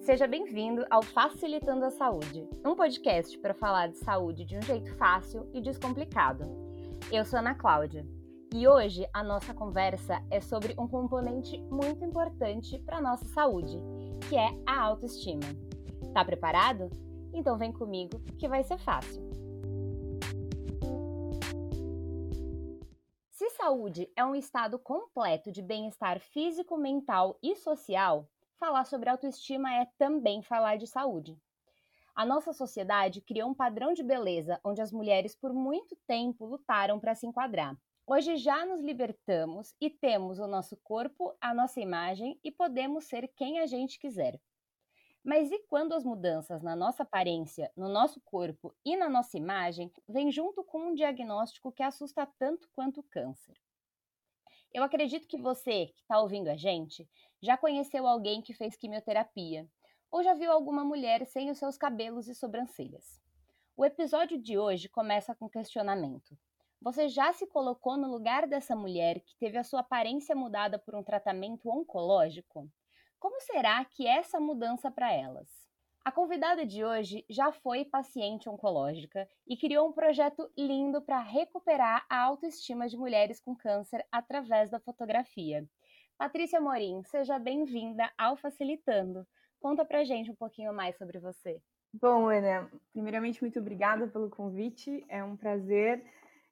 Seja bem-vindo ao Facilitando a Saúde, um podcast para falar de saúde de um jeito fácil e descomplicado. Eu sou Ana Cláudia e hoje a nossa conversa é sobre um componente muito importante para a nossa saúde, que é a autoestima. Tá preparado? Então vem comigo que vai ser fácil. Se saúde é um estado completo de bem-estar físico, mental e social, falar sobre autoestima é também falar de saúde. A nossa sociedade criou um padrão de beleza onde as mulheres por muito tempo lutaram para se enquadrar. Hoje já nos libertamos e temos o nosso corpo, a nossa imagem e podemos ser quem a gente quiser. Mas e quando as mudanças na nossa aparência, no nosso corpo e na nossa imagem vêm junto com um diagnóstico que assusta tanto quanto o câncer? Eu acredito que você, que está ouvindo a gente, já conheceu alguém que fez quimioterapia ou já viu alguma mulher sem os seus cabelos e sobrancelhas. O episódio de hoje começa com questionamento. Você já se colocou no lugar dessa mulher que teve a sua aparência mudada por um tratamento oncológico? Como será que é essa mudança para elas? A convidada de hoje já foi paciente oncológica e criou um projeto lindo para recuperar a autoestima de mulheres com câncer através da fotografia. Patrícia Morim, seja bem-vinda ao Facilitando. Conta pra gente um pouquinho mais sobre você. Bom, Ana, primeiramente, muito obrigada pelo convite. É um prazer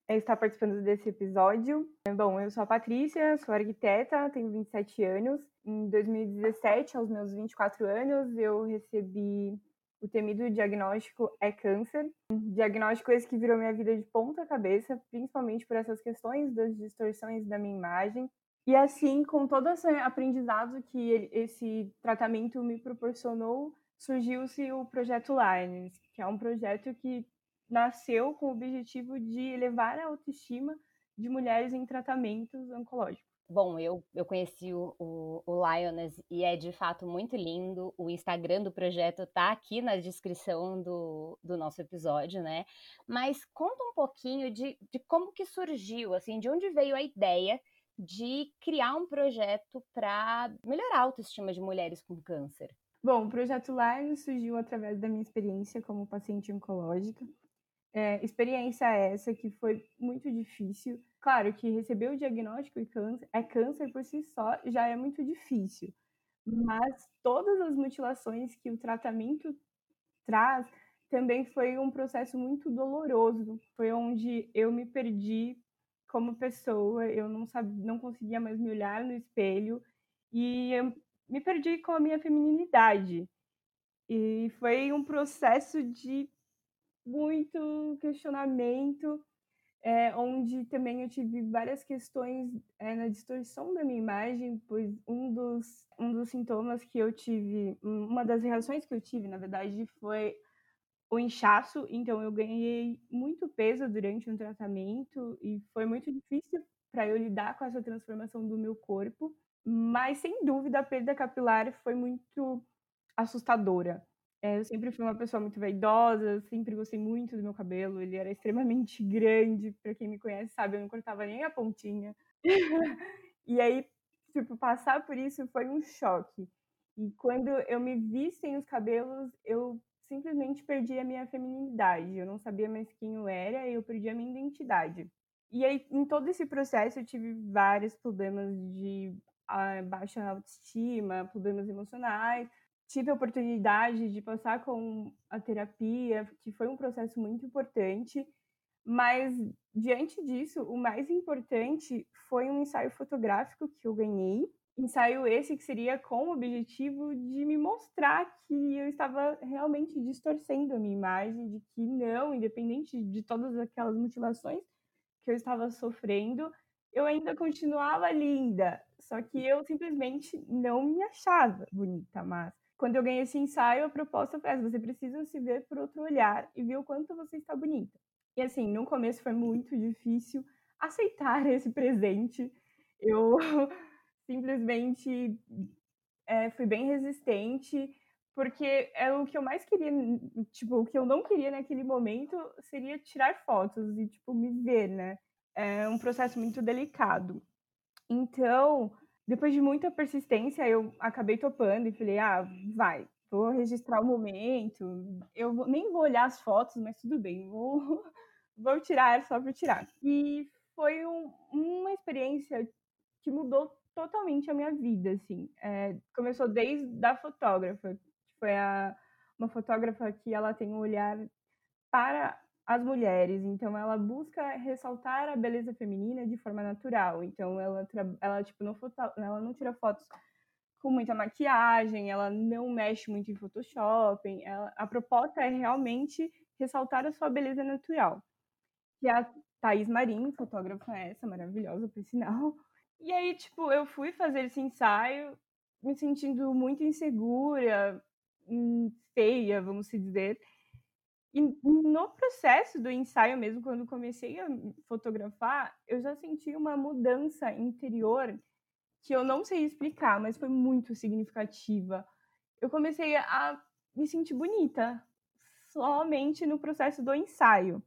é estar participando desse episódio. Bom, eu sou a Patrícia, sou arquiteta, tenho 27 anos. Em 2017, aos meus 24 anos, eu recebi o temido diagnóstico é câncer. Diagnóstico esse que virou minha vida de ponta cabeça, principalmente por essas questões das distorções da minha imagem. E assim, com todo esse aprendizado que esse tratamento me proporcionou, surgiu-se o projeto Lines, que é um projeto que nasceu com o objetivo de elevar a autoestima de mulheres em tratamentos oncológicos. Bom, eu, eu conheci o, o, o Lioness e é de fato muito lindo. O Instagram do projeto tá aqui na descrição do, do nosso episódio, né? Mas conta um pouquinho de, de como que surgiu, assim, de onde veio a ideia de criar um projeto para melhorar a autoestima de mulheres com câncer. Bom, o projeto Lioness surgiu através da minha experiência como paciente oncológica. É, experiência essa que foi muito difícil. Claro que receber o diagnóstico câncer, é câncer por si só já é muito difícil, mas todas as mutilações que o tratamento traz também foi um processo muito doloroso. Foi onde eu me perdi como pessoa, eu não sabia, não conseguia mais me olhar no espelho e eu me perdi com a minha feminilidade. E foi um processo de muito questionamento, é, onde também eu tive várias questões é, na distorção da minha imagem, pois um dos, um dos sintomas que eu tive, uma das reações que eu tive, na verdade, foi o inchaço, então eu ganhei muito peso durante um tratamento e foi muito difícil para eu lidar com essa transformação do meu corpo, mas sem dúvida a perda capilar foi muito assustadora. É, eu sempre fui uma pessoa muito vaidosa, sempre gostei muito do meu cabelo, ele era extremamente grande, para quem me conhece sabe, eu não cortava nem a pontinha. e aí, tipo, passar por isso foi um choque. E quando eu me vi sem os cabelos, eu simplesmente perdi a minha feminilidade. Eu não sabia mais quem eu era e eu perdi a minha identidade. E aí, em todo esse processo, eu tive vários problemas de ah, baixa autoestima, problemas emocionais, tive a oportunidade de passar com a terapia, que foi um processo muito importante, mas diante disso, o mais importante foi um ensaio fotográfico que eu ganhei. Ensaio esse que seria com o objetivo de me mostrar que eu estava realmente distorcendo a minha imagem, de que não, independente de todas aquelas mutilações que eu estava sofrendo, eu ainda continuava linda. Só que eu simplesmente não me achava bonita, mas quando eu ganhei esse ensaio, a proposta foi essa: você precisa se ver por outro olhar e ver o quanto você está bonita. E assim, no começo foi muito difícil aceitar esse presente. Eu simplesmente é, fui bem resistente, porque é o que eu mais queria, tipo, o que eu não queria naquele momento seria tirar fotos e, tipo, me ver, né? É um processo muito delicado. Então, depois de muita persistência, eu acabei topando e falei: ah, vai, vou registrar o momento. Eu nem vou olhar as fotos, mas tudo bem, vou, vou tirar só para tirar. E foi um, uma experiência que mudou totalmente a minha vida, assim. É, começou desde a fotógrafa, foi a, uma fotógrafa que ela tem um olhar para as mulheres, então ela busca ressaltar a beleza feminina de forma natural. Então ela ela tipo não foto, ela não tira fotos com muita maquiagem, ela não mexe muito em Photoshop. Ela, a proposta é realmente ressaltar a sua beleza natural. Que a Thaís Marim, fotógrafa essa, maravilhosa, por sinal. E aí, tipo, eu fui fazer esse ensaio me sentindo muito insegura, hum, feia, vamos dizer. E no processo do ensaio mesmo, quando comecei a fotografar, eu já senti uma mudança interior que eu não sei explicar, mas foi muito significativa. Eu comecei a me sentir bonita somente no processo do ensaio.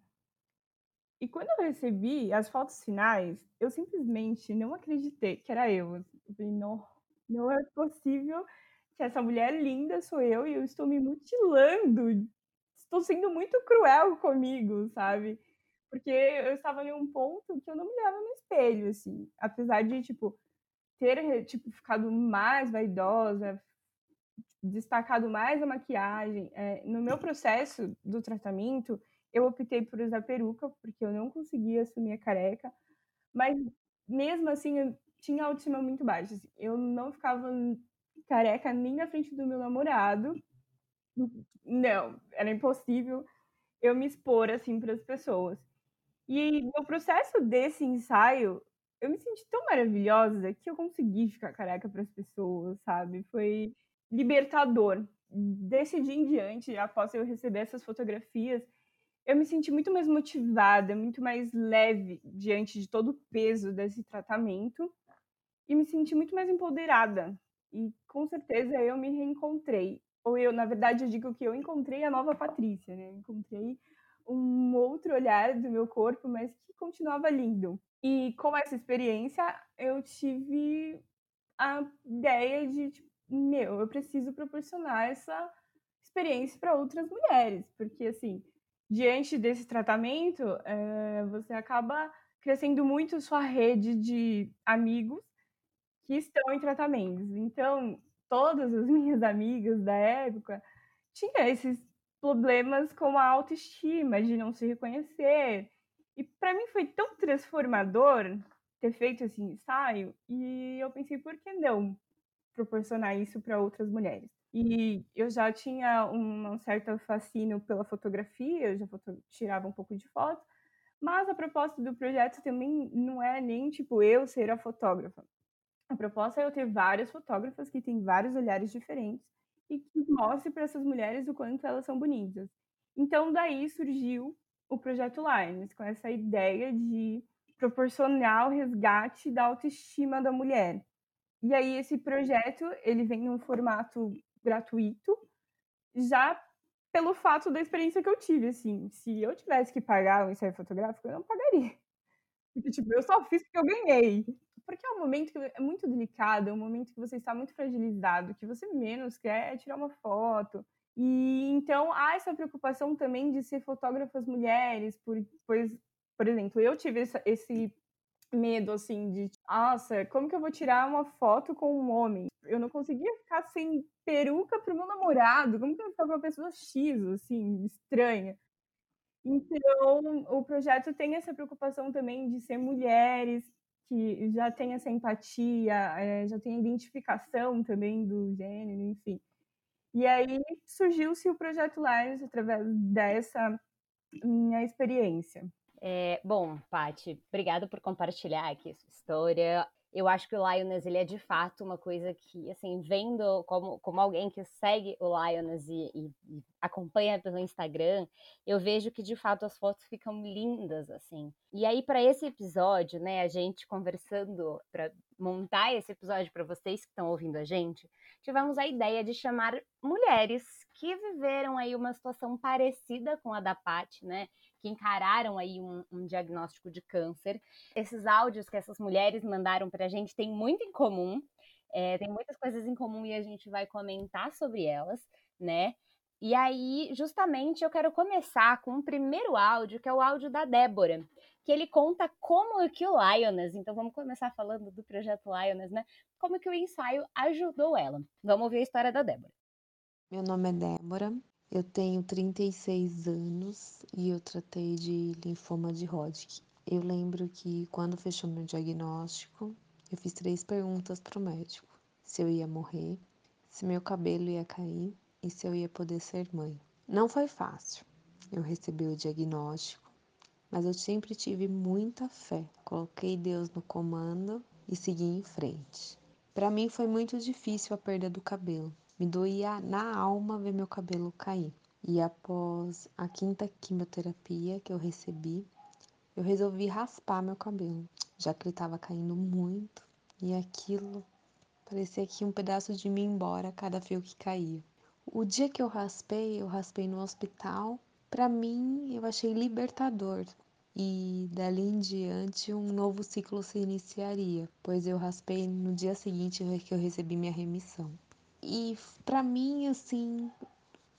E quando eu recebi as fotos finais, eu simplesmente não acreditei que era eu. Eu falei, não, não é possível que essa mulher linda sou eu e eu estou me mutilando estou sendo muito cruel comigo, sabe? Porque eu estava em um ponto que eu não me olhava no espelho, assim. Apesar de, tipo, ter, tipo, ficado mais vaidosa, destacado mais a maquiagem. É, no meu processo do tratamento, eu optei por usar peruca, porque eu não conseguia assumir a careca. Mas, mesmo assim, eu tinha autoestima muito baixa. Assim. Eu não ficava careca nem na frente do meu namorado, não, era impossível eu me expor assim para as pessoas. E no processo desse ensaio, eu me senti tão maravilhosa que eu consegui ficar careca para as pessoas, sabe? Foi libertador. Desse dia em diante, após eu receber essas fotografias, eu me senti muito mais motivada, muito mais leve diante de todo o peso desse tratamento e me senti muito mais empoderada. E com certeza eu me reencontrei ou eu, na verdade, eu digo que eu encontrei a nova Patrícia, né? encontrei um outro olhar do meu corpo, mas que continuava lindo. E com essa experiência, eu tive a ideia de, tipo, meu, eu preciso proporcionar essa experiência para outras mulheres, porque, assim, diante desse tratamento, é, você acaba crescendo muito sua rede de amigos que estão em tratamentos. Então, todas as minhas amigas da época tinha esses problemas com a autoestima, de não se reconhecer. E para mim foi tão transformador ter feito esse ensaio, e eu pensei, por que não proporcionar isso para outras mulheres? E eu já tinha um certo fascínio pela fotografia, eu já foto tirava um pouco de foto, mas a proposta do projeto também não é nem tipo eu ser a fotógrafa. A proposta é eu ter várias fotógrafas que têm vários olhares diferentes e que mostre para essas mulheres o quanto elas são bonitas. Então, daí surgiu o projeto Lines, com essa ideia de proporcionar o resgate da autoestima da mulher. E aí esse projeto, ele vem num formato gratuito, já pelo fato da experiência que eu tive, assim, se eu tivesse que pagar um ensaio fotográfico, eu não pagaria. Porque, tipo, eu só fiz porque eu ganhei porque é um momento que é muito delicado, é um momento que você está muito fragilizado, que você menos quer é tirar uma foto. E então há essa preocupação também de ser fotógrafas mulheres, por, pois, por exemplo, eu tive essa, esse medo assim de, nossa, como que eu vou tirar uma foto com um homem? Eu não conseguia ficar sem peruca pro meu namorado, como que eu vou ficar com uma pessoa X, assim, estranha? Então, o projeto tem essa preocupação também de ser mulheres, que já tem essa empatia, é, já tem a identificação também do gênero, enfim. E aí surgiu-se o Projeto Lines através dessa minha experiência. É, bom, Pati, obrigada por compartilhar aqui sua história eu acho que o Lioness ele é de fato uma coisa que, assim, vendo como, como alguém que segue o Lioness e, e, e, acompanha pelo Instagram, eu vejo que de fato as fotos ficam lindas, assim. E aí, para esse episódio, né, a gente conversando para montar esse episódio para vocês que estão ouvindo a gente, tivemos a ideia de chamar mulheres que viveram aí uma situação parecida com a da Paty, né? Que encararam aí um, um diagnóstico de câncer. Esses áudios que essas mulheres mandaram para a gente têm muito em comum, é, tem muitas coisas em comum e a gente vai comentar sobre elas. né? E aí, justamente, eu quero começar com o primeiro áudio, que é o áudio da Débora, que ele conta como que o Lioness, então vamos começar falando do projeto Lioness, né? Como que o ensaio ajudou ela. Vamos ouvir a história da Débora. Meu nome é Débora, eu tenho 36 anos e eu tratei de linfoma de Hodgkin. Eu lembro que quando fechou meu diagnóstico, eu fiz três perguntas para o médico: se eu ia morrer, se meu cabelo ia cair e se eu ia poder ser mãe. Não foi fácil. Eu recebi o diagnóstico, mas eu sempre tive muita fé. Coloquei Deus no comando e segui em frente. Para mim foi muito difícil a perda do cabelo. Me doía na alma ver meu cabelo cair. E após a quinta quimioterapia que eu recebi, eu resolvi raspar meu cabelo, já que ele estava caindo muito e aquilo parecia que um pedaço de mim embora a cada fio que caía. O dia que eu raspei, eu raspei no hospital. Para mim, eu achei libertador. E dali em diante, um novo ciclo se iniciaria, pois eu raspei no dia seguinte que eu recebi minha remissão. E para mim, assim,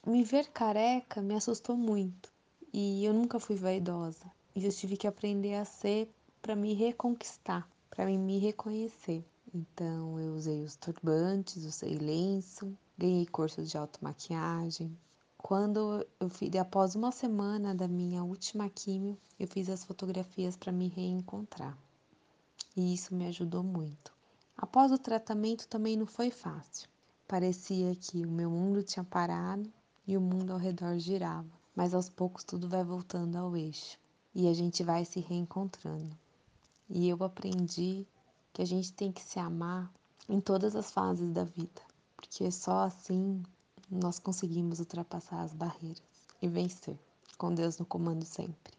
me ver careca me assustou muito. E eu nunca fui vaidosa. E eu tive que aprender a ser para me reconquistar, para me reconhecer. Então eu usei os turbantes, usei lenço, ganhei cursos de automaquiagem. Quando eu fiz, após uma semana da minha última quimio, eu fiz as fotografias para me reencontrar. E isso me ajudou muito. Após o tratamento também não foi fácil. Parecia que o meu mundo tinha parado e o mundo ao redor girava, mas aos poucos tudo vai voltando ao eixo e a gente vai se reencontrando. E eu aprendi que a gente tem que se amar em todas as fases da vida porque só assim nós conseguimos ultrapassar as barreiras e vencer, com Deus no comando sempre.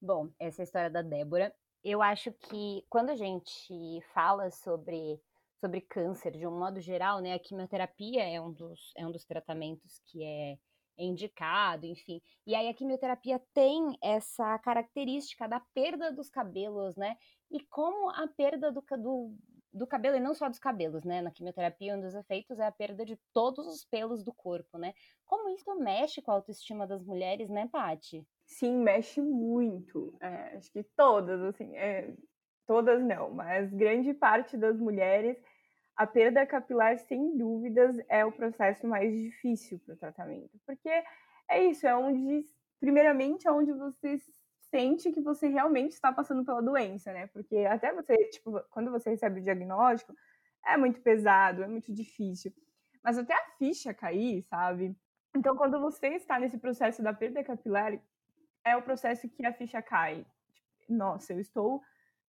Bom, essa é história da Débora. Eu acho que quando a gente fala sobre, sobre câncer de um modo geral, né, a quimioterapia é um dos, é um dos tratamentos que é indicado, enfim. E aí a quimioterapia tem essa característica da perda dos cabelos, né? E como a perda do, do, do cabelo e não só dos cabelos, né? Na quimioterapia, um dos efeitos é a perda de todos os pelos do corpo, né? Como isso mexe com a autoestima das mulheres, né, Paty? Sim, mexe muito. É, acho que todas, assim, é, todas não, mas grande parte das mulheres, a perda capilar, sem dúvidas, é o processo mais difícil para o tratamento, porque é isso, é onde, primeiramente, é onde você sente que você realmente está passando pela doença, né? Porque até você, tipo, quando você recebe o diagnóstico, é muito pesado, é muito difícil. Mas até a ficha cair, sabe? Então, quando você está nesse processo da perda capilar, é o processo que a ficha cai. Tipo, nossa, eu estou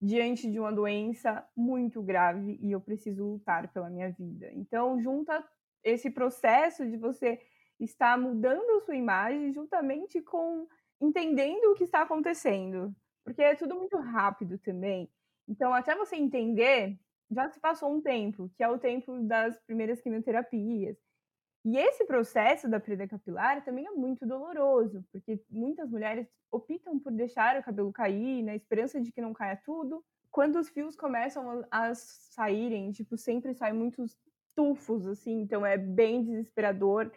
diante de uma doença muito grave e eu preciso lutar pela minha vida. Então, junta esse processo de você estar mudando a sua imagem juntamente com entendendo o que está acontecendo, porque é tudo muito rápido também. Então, até você entender, já se passou um tempo, que é o tempo das primeiras quimioterapias. E esse processo da perda capilar também é muito doloroso, porque muitas mulheres optam por deixar o cabelo cair, na esperança de que não caia tudo. Quando os fios começam a saírem, tipo, sempre saem muitos tufos, assim, então é bem desesperador.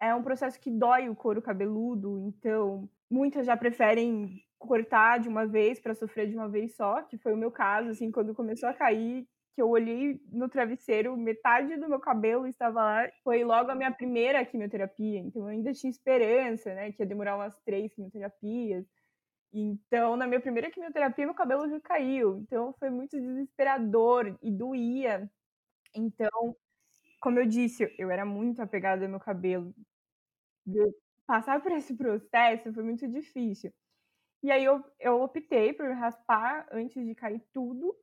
É um processo que dói o couro cabeludo, então Muitas já preferem cortar de uma vez para sofrer de uma vez só, que foi o meu caso, assim, quando começou a cair, que eu olhei no travesseiro, metade do meu cabelo estava lá. Foi logo a minha primeira quimioterapia, então eu ainda tinha esperança, né, que ia demorar umas três quimioterapias. Então, na minha primeira quimioterapia, meu cabelo já caiu. Então, foi muito desesperador e doía. Então, como eu disse, eu era muito apegada ao meu cabelo passar por esse processo foi muito difícil. E aí eu, eu optei por raspar antes de cair tudo,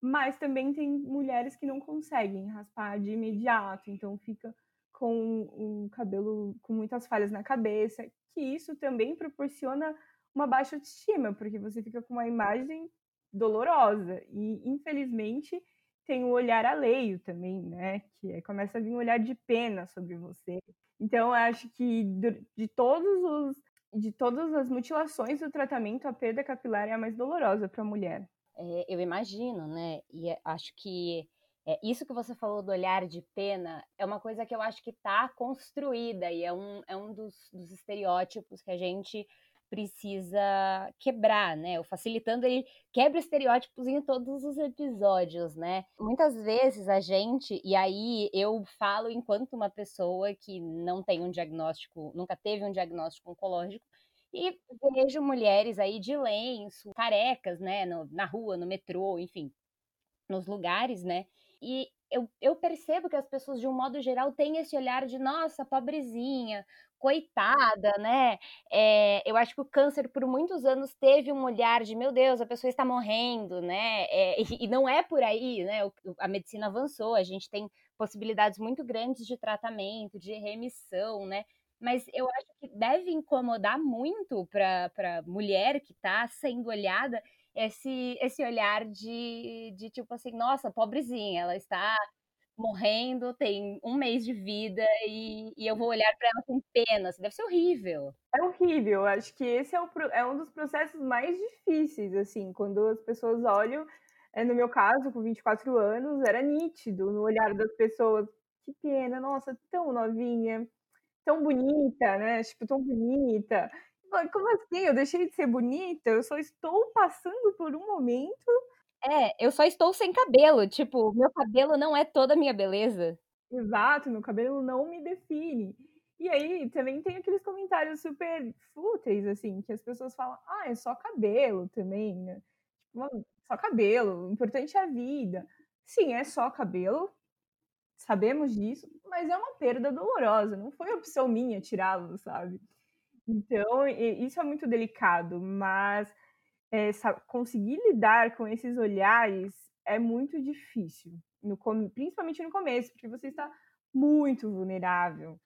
mas também tem mulheres que não conseguem raspar de imediato, então fica com o cabelo com muitas falhas na cabeça, que isso também proporciona uma baixa autoestima, porque você fica com uma imagem dolorosa e infelizmente tem o olhar alheio também, né? Que é, começa a vir um olhar de pena sobre você. Então, acho que de todos os de todas as mutilações do tratamento, a perda capilar é a mais dolorosa para a mulher. É, eu imagino, né? E é, acho que É, isso que você falou do olhar de pena é uma coisa que eu acho que está construída e é um, é um dos, dos estereótipos que a gente precisa quebrar, né? O Facilitando ele quebra estereótipos em todos os episódios, né? Muitas vezes a gente, e aí eu falo enquanto uma pessoa que não tem um diagnóstico, nunca teve um diagnóstico oncológico, e vejo mulheres aí de lenço, carecas, né, no, na rua, no metrô, enfim, nos lugares, né? E eu, eu percebo que as pessoas, de um modo geral, têm esse olhar de, nossa, pobrezinha, coitada, né? É, eu acho que o câncer, por muitos anos, teve um olhar de, meu Deus, a pessoa está morrendo, né? É, e, e, não é por aí, né? O, a medicina avançou, a gente tem possibilidades muito grandes de tratamento, de remissão, né? Mas eu acho que deve incomodar muito para mulher que está sendo olhada esse, esse olhar de, de tipo assim, nossa, pobrezinha, ela está morrendo, tem um mês de vida e, e eu vou olhar para ela com pena. Assim, deve ser horrível. É horrível. Acho que esse é, o, é um dos processos mais difíceis, assim, quando as pessoas olham. É, no meu caso, com 24 anos, era nítido no olhar das pessoas. Que pena, nossa, tão novinha, tão bonita, né? Tipo, tão bonita. Como assim? Eu deixei de ser bonita? Eu só estou passando por um momento é, eu só estou sem cabelo. Tipo, meu cabelo não é toda a minha beleza. Exato, meu cabelo não me define. E aí também tem aqueles comentários super fúteis, assim, que as pessoas falam, ah, é só cabelo também, né? Tipo, só cabelo, o importante é a vida. Sim, é só cabelo, sabemos disso, mas é uma perda dolorosa, não foi opção minha tirá-lo, sabe? Então, isso é muito delicado, mas é, conseguir lidar com esses olhares é muito difícil, no, principalmente no começo, porque você está muito vulnerável.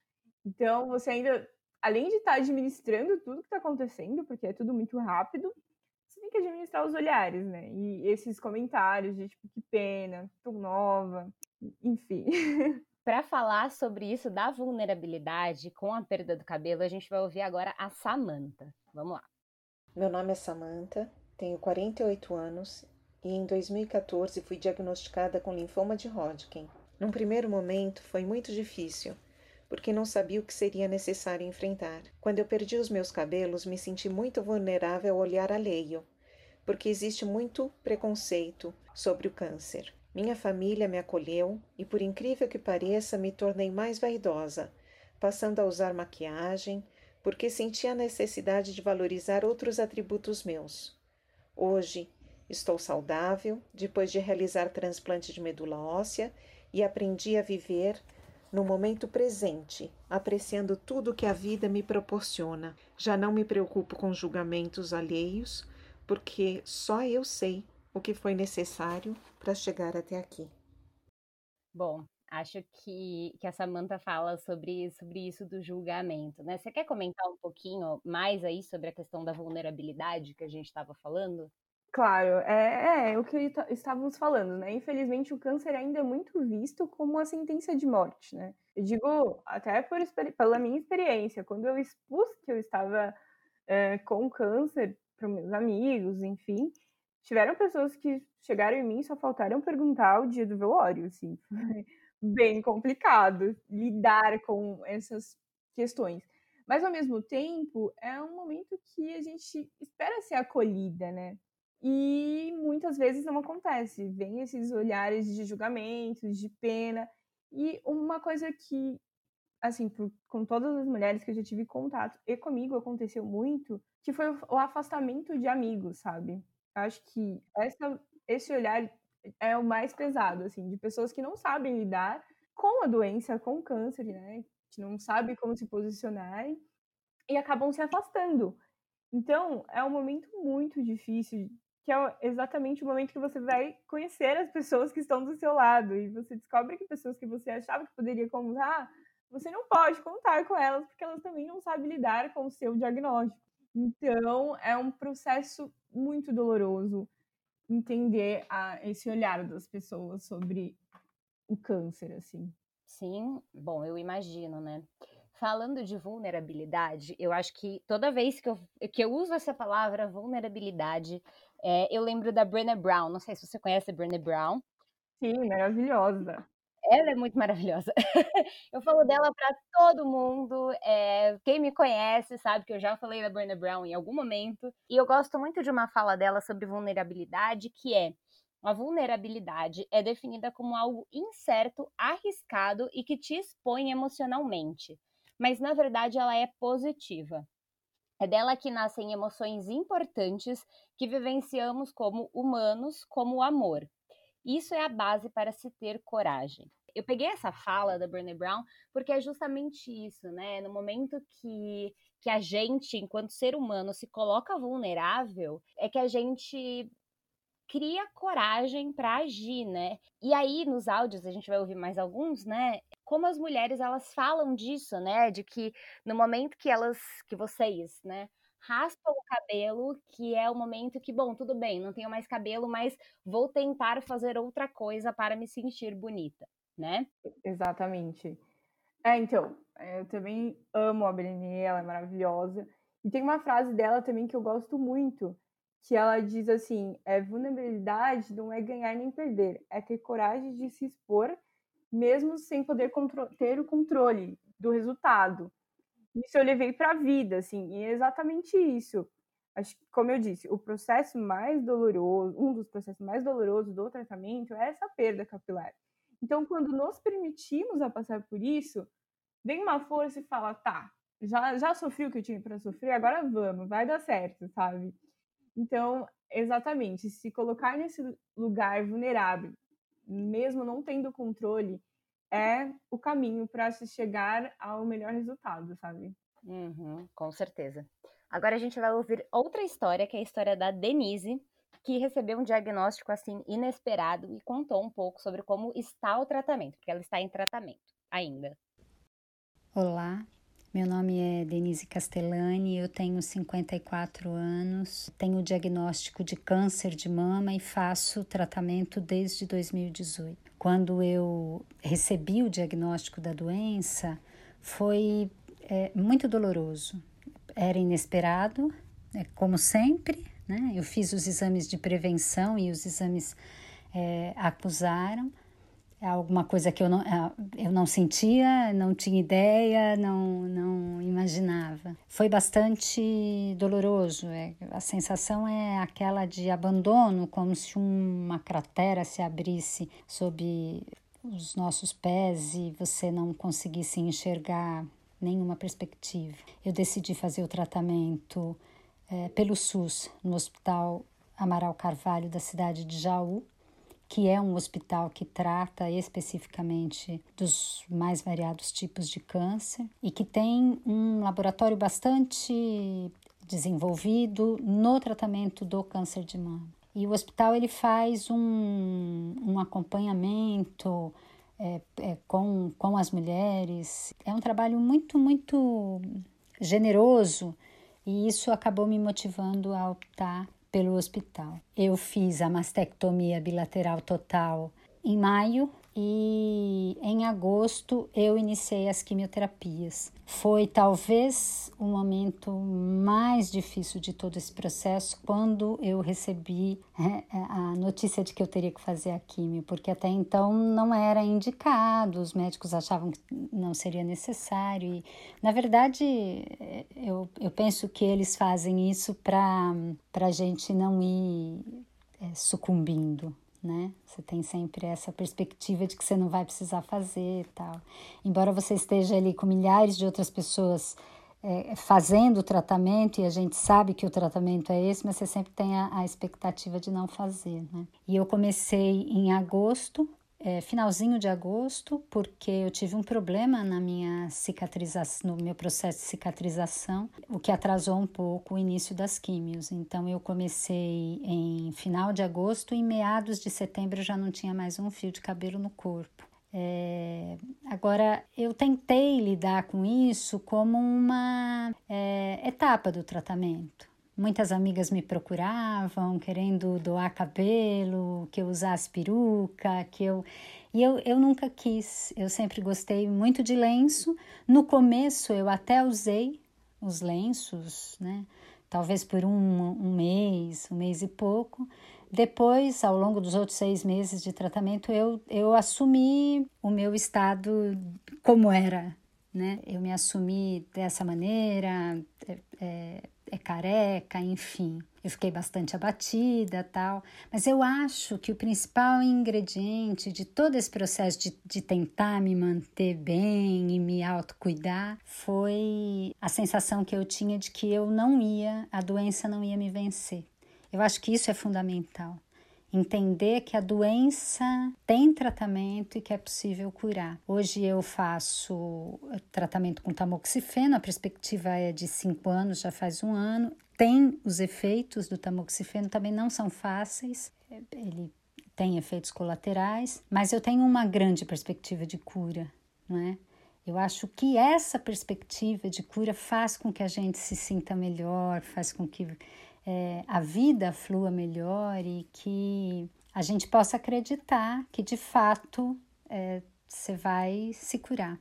Então, você ainda, além de estar administrando tudo que está acontecendo, porque é tudo muito rápido, você tem que administrar os olhares, né? E esses comentários de tipo, que pena, tão nova, enfim. Para falar sobre isso da vulnerabilidade com a perda do cabelo, a gente vai ouvir agora a Samantha. Vamos lá. Meu nome é Samantha, tenho 48 anos e em 2014 fui diagnosticada com linfoma de Hodgkin. Num primeiro momento foi muito difícil, porque não sabia o que seria necessário enfrentar. Quando eu perdi os meus cabelos, me senti muito vulnerável ao olhar alheio, porque existe muito preconceito sobre o câncer. Minha família me acolheu e, por incrível que pareça, me tornei mais vaidosa, passando a usar maquiagem, porque sentia a necessidade de valorizar outros atributos meus. Hoje estou saudável, depois de realizar transplante de medula óssea e aprendi a viver no momento presente, apreciando tudo que a vida me proporciona. Já não me preocupo com julgamentos alheios, porque só eu sei o que foi necessário para chegar até aqui. Bom, acho que, que a Samanta fala sobre, sobre isso do julgamento, né? Você quer comentar um pouquinho mais aí sobre a questão da vulnerabilidade que a gente estava falando? Claro, é, é, o que estávamos falando, né? Infelizmente, o câncer ainda é muito visto como uma sentença de morte, né? Eu digo, até por, pela minha experiência, quando eu expus que eu estava é, com câncer para meus amigos, enfim, tiveram pessoas que chegaram em mim e só faltaram perguntar o dia do velório, assim. bem complicado lidar com essas questões. Mas, ao mesmo tempo, é um momento que a gente espera ser acolhida, né? E muitas vezes não acontece. Vem esses olhares de julgamentos, de pena. E uma coisa que, assim, por, com todas as mulheres que eu já tive contato, e comigo aconteceu muito, que foi o, o afastamento de amigos, sabe? Acho que essa, esse olhar é o mais pesado, assim, de pessoas que não sabem lidar com a doença, com o câncer, né? Que não sabe como se posicionar e acabam se afastando. Então, é um momento muito difícil, que é exatamente o momento que você vai conhecer as pessoas que estão do seu lado e você descobre que pessoas que você achava que poderia contar, você não pode contar com elas porque elas também não sabem lidar com o seu diagnóstico. Então, é um processo muito doloroso entender a, esse olhar das pessoas sobre o câncer, assim. Sim, bom, eu imagino, né? Falando de vulnerabilidade, eu acho que toda vez que eu, que eu uso essa palavra vulnerabilidade, é, eu lembro da Brené Brown. Não sei se você conhece a Brené Brown. Sim, maravilhosa. Ela é muito maravilhosa. eu falo dela para todo mundo. É, quem me conhece sabe que eu já falei da Brené Brown em algum momento. E eu gosto muito de uma fala dela sobre vulnerabilidade, que é a vulnerabilidade é definida como algo incerto, arriscado e que te expõe emocionalmente. Mas na verdade ela é positiva. É dela que nascem emoções importantes que vivenciamos como humanos, como o amor. Isso é a base para se ter coragem. Eu peguei essa fala da Brené Brown porque é justamente isso, né? No momento que, que a gente, enquanto ser humano, se coloca vulnerável, é que a gente cria coragem para agir, né? E aí nos áudios a gente vai ouvir mais alguns, né? Como as mulheres elas falam disso, né? De que no momento que elas, que vocês, né, raspam o cabelo, que é o momento que, bom, tudo bem, não tenho mais cabelo, mas vou tentar fazer outra coisa para me sentir bonita, né? Exatamente. É, então, é, eu também amo a Brené, ela é maravilhosa. E tem uma frase dela também que eu gosto muito, que ela diz assim: é, vulnerabilidade não é ganhar nem perder, é ter coragem de se expor, mesmo sem poder ter o controle do resultado isso eu levei para a vida, assim, e é exatamente isso. Acho como eu disse, o processo mais doloroso, um dos processos mais dolorosos do tratamento é essa perda capilar. Então, quando nos permitimos a passar por isso, vem uma força e fala, tá, já, já sofri o que eu tinha para sofrer, agora vamos, vai dar certo, sabe? Então, exatamente, se colocar nesse lugar vulnerável, mesmo não tendo controle, é o caminho para se chegar ao melhor resultado, sabe? Uhum, com certeza. Agora a gente vai ouvir outra história, que é a história da Denise, que recebeu um diagnóstico assim inesperado e contou um pouco sobre como está o tratamento, porque ela está em tratamento ainda. Olá, meu nome é Denise Castellani, eu tenho 54 anos, tenho diagnóstico de câncer de mama e faço tratamento desde 2018. Quando eu recebi o diagnóstico da doença, foi é, muito doloroso. Era inesperado, é, como sempre, né? Eu fiz os exames de prevenção e os exames é, acusaram alguma coisa que eu não, ah, eu não sentia, não tinha ideia, não, não imaginava. Foi bastante doloroso. É, a sensação é aquela de abandono, como se uma cratera se abrisse sob os nossos pés e você não conseguisse enxergar nenhuma perspectiva. Eu decidi fazer o tratamento é, pelo SUS no Hospital Amaral Carvalho da cidade de Jaú que é um hospital que trata especificamente dos mais variados tipos de câncer e que tem um laboratório bastante desenvolvido no tratamento do câncer de mama. E o hospital ele faz um, um acompanhamento é, é, com, com as mulheres. É um trabalho muito, muito generoso e isso acabou me motivando a optar pelo hospital. Eu fiz a mastectomia bilateral total em maio e em agosto eu iniciei as quimioterapias. Foi talvez o momento mais difícil de todo esse processo quando eu recebi é, é, a notícia de que eu teria que fazer a quimio, porque até então não era indicado, os médicos achavam que não seria necessário. E, na verdade, eu, eu penso que eles fazem isso para a gente não ir é, sucumbindo né? Você tem sempre essa perspectiva de que você não vai precisar fazer tal. Embora você esteja ali com milhares de outras pessoas é, fazendo o tratamento e a gente sabe que o tratamento é esse, mas você sempre tem a, a expectativa de não fazer, né? E eu comecei em agosto é, finalzinho de agosto, porque eu tive um problema na minha cicatrização, no meu processo de cicatrização, o que atrasou um pouco o início das químios. Então eu comecei em final de agosto e em meados de setembro eu já não tinha mais um fio de cabelo no corpo. É, agora, eu tentei lidar com isso como uma é, etapa do tratamento. Muitas amigas me procuravam querendo doar cabelo, que eu usasse peruca, que eu. E eu, eu nunca quis, eu sempre gostei muito de lenço. No começo eu até usei os lenços, né? Talvez por um, um mês, um mês e pouco. Depois, ao longo dos outros seis meses de tratamento, eu, eu assumi o meu estado como era, né? Eu me assumi dessa maneira, é, é, é careca, enfim. Eu fiquei bastante abatida tal, mas eu acho que o principal ingrediente de todo esse processo de, de tentar me manter bem e me autocuidar foi a sensação que eu tinha de que eu não ia, a doença não ia me vencer. Eu acho que isso é fundamental entender que a doença tem tratamento e que é possível curar. Hoje eu faço tratamento com tamoxifeno, a perspectiva é de cinco anos, já faz um ano. Tem os efeitos do tamoxifeno, também não são fáceis, ele tem efeitos colaterais, mas eu tenho uma grande perspectiva de cura, não é? Eu acho que essa perspectiva de cura faz com que a gente se sinta melhor, faz com que é, a vida flua melhor e que a gente possa acreditar que de fato é, você vai se curar.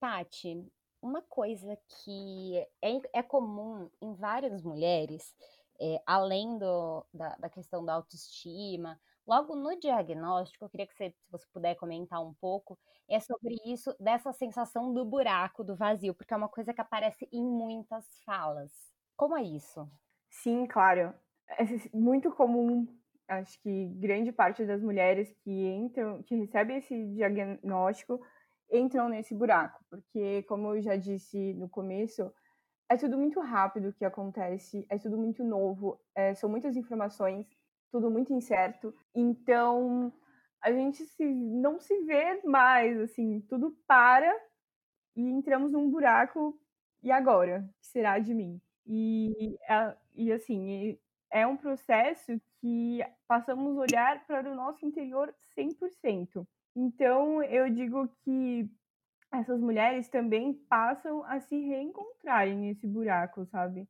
Tati, uma coisa que é, é comum em várias mulheres, é, além do, da, da, questão da autoestima, logo no diagnóstico, eu queria que você, se você puder comentar um pouco, é sobre isso, dessa sensação do buraco, do vazio, porque é uma coisa que aparece em muitas falas. Como é isso? Sim, claro. É muito comum, acho que grande parte das mulheres que entram, que recebem esse diagnóstico, entram nesse buraco, porque como eu já disse no começo, é tudo muito rápido que acontece, é tudo muito novo, é, são muitas informações, tudo muito incerto. Então, a gente se, não se vê mais, assim, tudo para e entramos num buraco. E agora? O que será de mim? E, e assim, é um processo que passamos a olhar para o nosso interior 100%. Então, eu digo que essas mulheres também passam a se reencontrarem nesse buraco, sabe?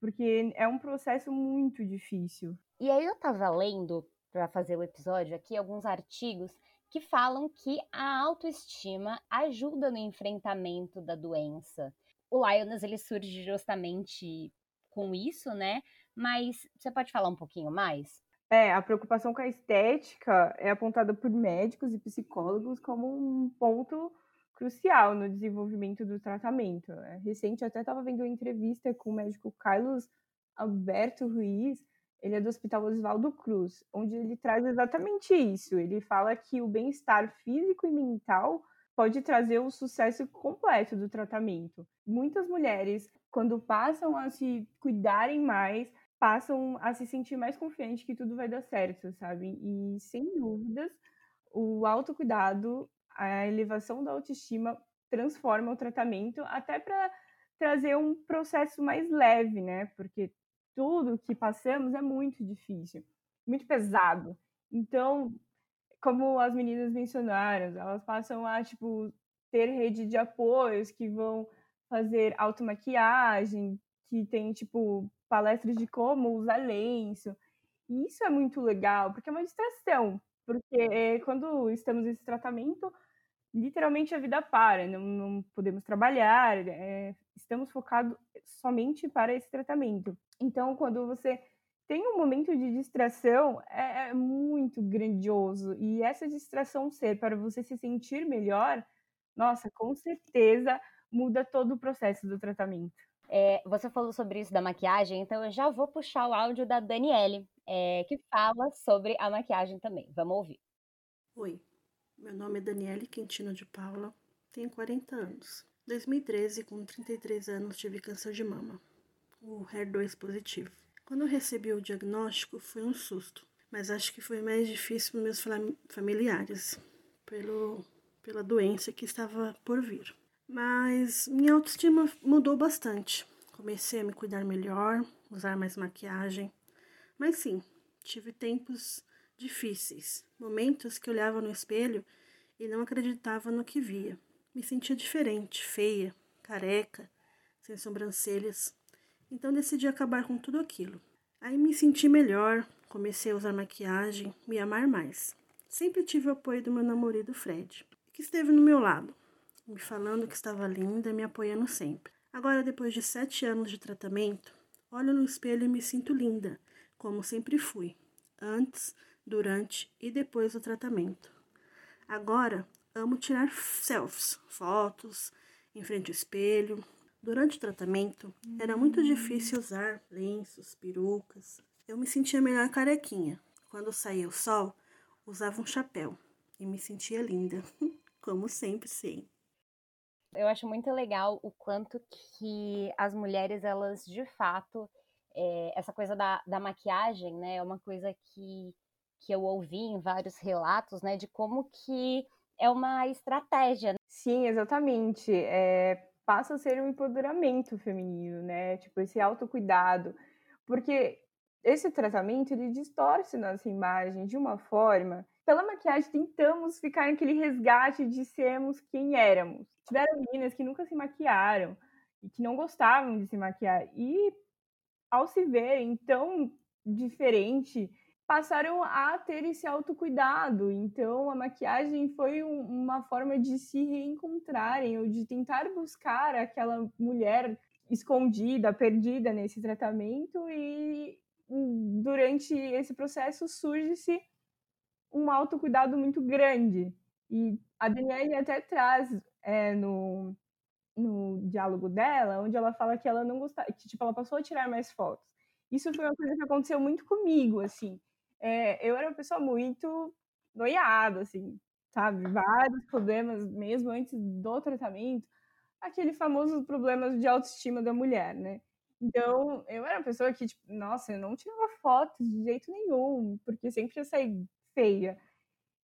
Porque é um processo muito difícil. E aí eu estava lendo, para fazer o episódio aqui, alguns artigos que falam que a autoestima ajuda no enfrentamento da doença o Lioness ele surge justamente com isso, né? Mas você pode falar um pouquinho mais? É, a preocupação com a estética é apontada por médicos e psicólogos como um ponto crucial no desenvolvimento do tratamento. É recente, eu até estava vendo uma entrevista com o médico Carlos Alberto Ruiz, ele é do Hospital Oswaldo Cruz, onde ele traz exatamente isso. Ele fala que o bem-estar físico e mental pode trazer o sucesso completo do tratamento. Muitas mulheres, quando passam a se cuidarem mais, passam a se sentir mais confiante que tudo vai dar certo, sabe? E sem dúvidas, o autocuidado, a elevação da autoestima transforma o tratamento até para trazer um processo mais leve, né? Porque tudo que passamos é muito difícil, muito pesado. Então, como as meninas mencionaram, elas passam a, tipo, ter rede de apoios que vão fazer automaquiagem, que tem, tipo, palestras de como usar lenço. E isso é muito legal, porque é uma distração. Porque é, quando estamos nesse tratamento, literalmente a vida para, não, não podemos trabalhar, é, estamos focados somente para esse tratamento. Então, quando você tem um momento de distração é, é, muito grandioso e essa distração ser para você se sentir melhor, nossa, com certeza muda todo o processo do tratamento. É, você falou sobre isso da maquiagem, então eu já vou puxar o áudio da Daniele, é, que fala sobre a maquiagem também. Vamos ouvir. Oi, meu nome é Daniele Quintino de Paula, tenho 40 anos. 2013, com 33 anos, tive câncer de mama, o HER2 positivo. Quando eu recebi o diagnóstico, foi um susto, mas acho que foi mais difícil para meus familiares, pelo, pela doença que estava por vir. Mas minha autoestima mudou bastante. Comecei a me cuidar melhor, usar mais maquiagem. Mas sim, tive tempos difíceis, momentos que olhava no espelho e não acreditava no que via. Me sentia diferente, feia, careca, sem sobrancelhas. Então decidi acabar com tudo aquilo. Aí me senti melhor, comecei a usar maquiagem, me amar mais. Sempre tive o apoio do meu namorado Fred, que esteve no meu lado, me falando que estava linda, me apoiando sempre. Agora, depois de sete anos de tratamento, olho no espelho e me sinto linda, como sempre fui. antes, durante e depois do tratamento. Agora, amo tirar selfies, fotos, em frente ao espelho. Durante o tratamento, era muito difícil usar lenços, perucas. Eu me sentia melhor carequinha. Quando saía o sol, usava um chapéu e me sentia linda, como sempre sim. Eu acho muito legal o quanto que as mulheres, elas de fato, é, essa coisa da, da maquiagem, né, é uma coisa que, que eu ouvi em vários relatos, né, de como que é uma estratégia. Sim, exatamente. É, passa a ser um empoderamento feminino, né, tipo, esse autocuidado. Porque esse tratamento, ele distorce nossa imagem de uma forma pela maquiagem, tentamos ficar naquele resgate de sermos quem éramos. Tiveram meninas que nunca se maquiaram e que não gostavam de se maquiar. E ao se verem tão diferente, passaram a ter esse autocuidado. Então, a maquiagem foi um, uma forma de se reencontrarem ou de tentar buscar aquela mulher escondida, perdida nesse tratamento e hum, durante esse processo surge-se um autocuidado muito grande. E a Danielle até traz é, no, no diálogo dela, onde ela fala que ela não gostava, que tipo, ela passou a tirar mais fotos. Isso foi uma coisa que aconteceu muito comigo, assim. É, eu era uma pessoa muito noiada, assim, sabe? Vários problemas mesmo antes do tratamento. Aquele famoso problema de autoestima da mulher, né? Então, eu era uma pessoa que, tipo, nossa, eu não tirava fotos de jeito nenhum, porque sempre ia sair feia.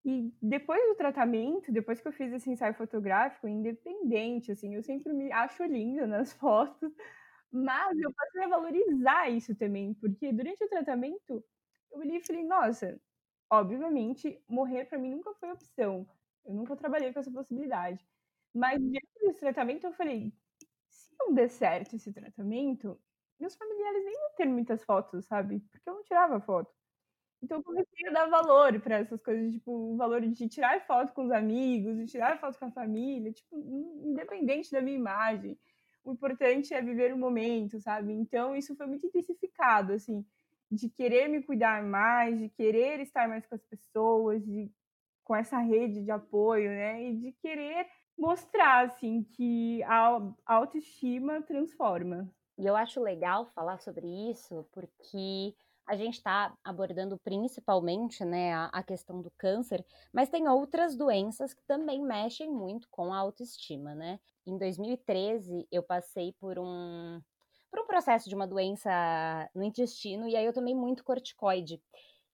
E depois do tratamento, depois que eu fiz esse ensaio fotográfico, independente, assim, eu sempre me acho linda nas fotos, mas eu passei a valorizar isso também, porque durante o tratamento eu olhei e falei, nossa, obviamente, morrer para mim nunca foi opção. Eu nunca trabalhei com essa possibilidade. Mas diante desse tratamento eu falei, se não der certo esse tratamento, meus familiares nem vão ter muitas fotos, sabe? Porque eu não tirava foto. Então eu comecei a dar valor para essas coisas, tipo, o valor de tirar foto com os amigos, de tirar foto com a família, tipo, independente da minha imagem. O importante é viver o momento, sabe? Então isso foi muito intensificado, assim, de querer me cuidar mais, de querer estar mais com as pessoas, de com essa rede de apoio, né? E de querer mostrar assim que a autoestima transforma. E eu acho legal falar sobre isso porque a gente está abordando principalmente né, a, a, questão do câncer, mas tem outras doenças que também mexem muito com a autoestima, né? Em 2013, eu passei por um, por um processo de uma doença no intestino e aí eu tomei muito corticoide.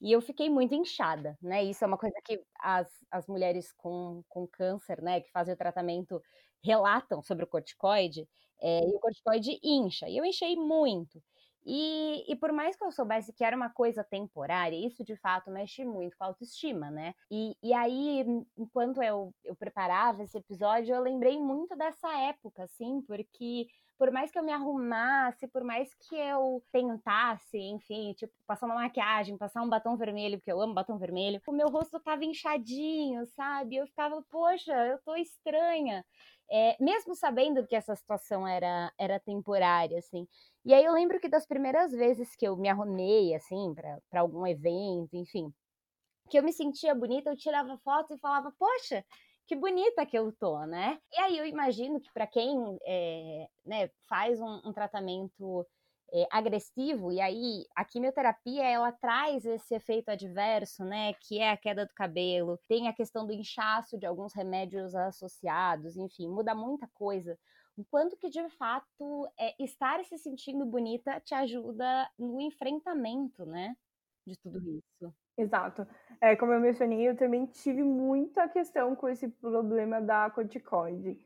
E eu fiquei muito inchada, né? Isso é uma coisa que as, as mulheres com, com câncer, né, que fazem o tratamento, relatam sobre o corticoide, é, e o corticoide incha. E eu enchei muito. E, e, por mais que eu soubesse que era uma coisa temporária, isso de fato mexe muito com a autoestima, né? E, e aí, enquanto eu, eu preparava esse episódio, eu lembrei muito dessa época, assim, porque por mais que eu me arrumasse, por mais que eu tentasse, enfim, tipo, passar uma maquiagem, passar um batom vermelho, porque eu amo batom vermelho, o meu rosto tava inchadinho, sabe? Eu ficava, poxa, eu tô estranha. É, mesmo sabendo que essa situação era, era temporária, assim. E aí eu lembro que das primeiras vezes que eu me arrumei, assim, para algum evento, enfim, que eu me sentia bonita, eu tirava foto e falava, poxa, que bonita que eu tô, né? E aí eu imagino que para quem é, né, faz um, um tratamento é, agressivo, e aí a quimioterapia ela traz esse efeito adverso, né? Que é a queda do cabelo, tem a questão do inchaço de alguns remédios associados, enfim, muda muita coisa o quanto que de fato é, estar se sentindo bonita te ajuda no enfrentamento, né, de tudo isso. Exato. É, como eu mencionei, eu também tive muita questão com esse problema da corticoide.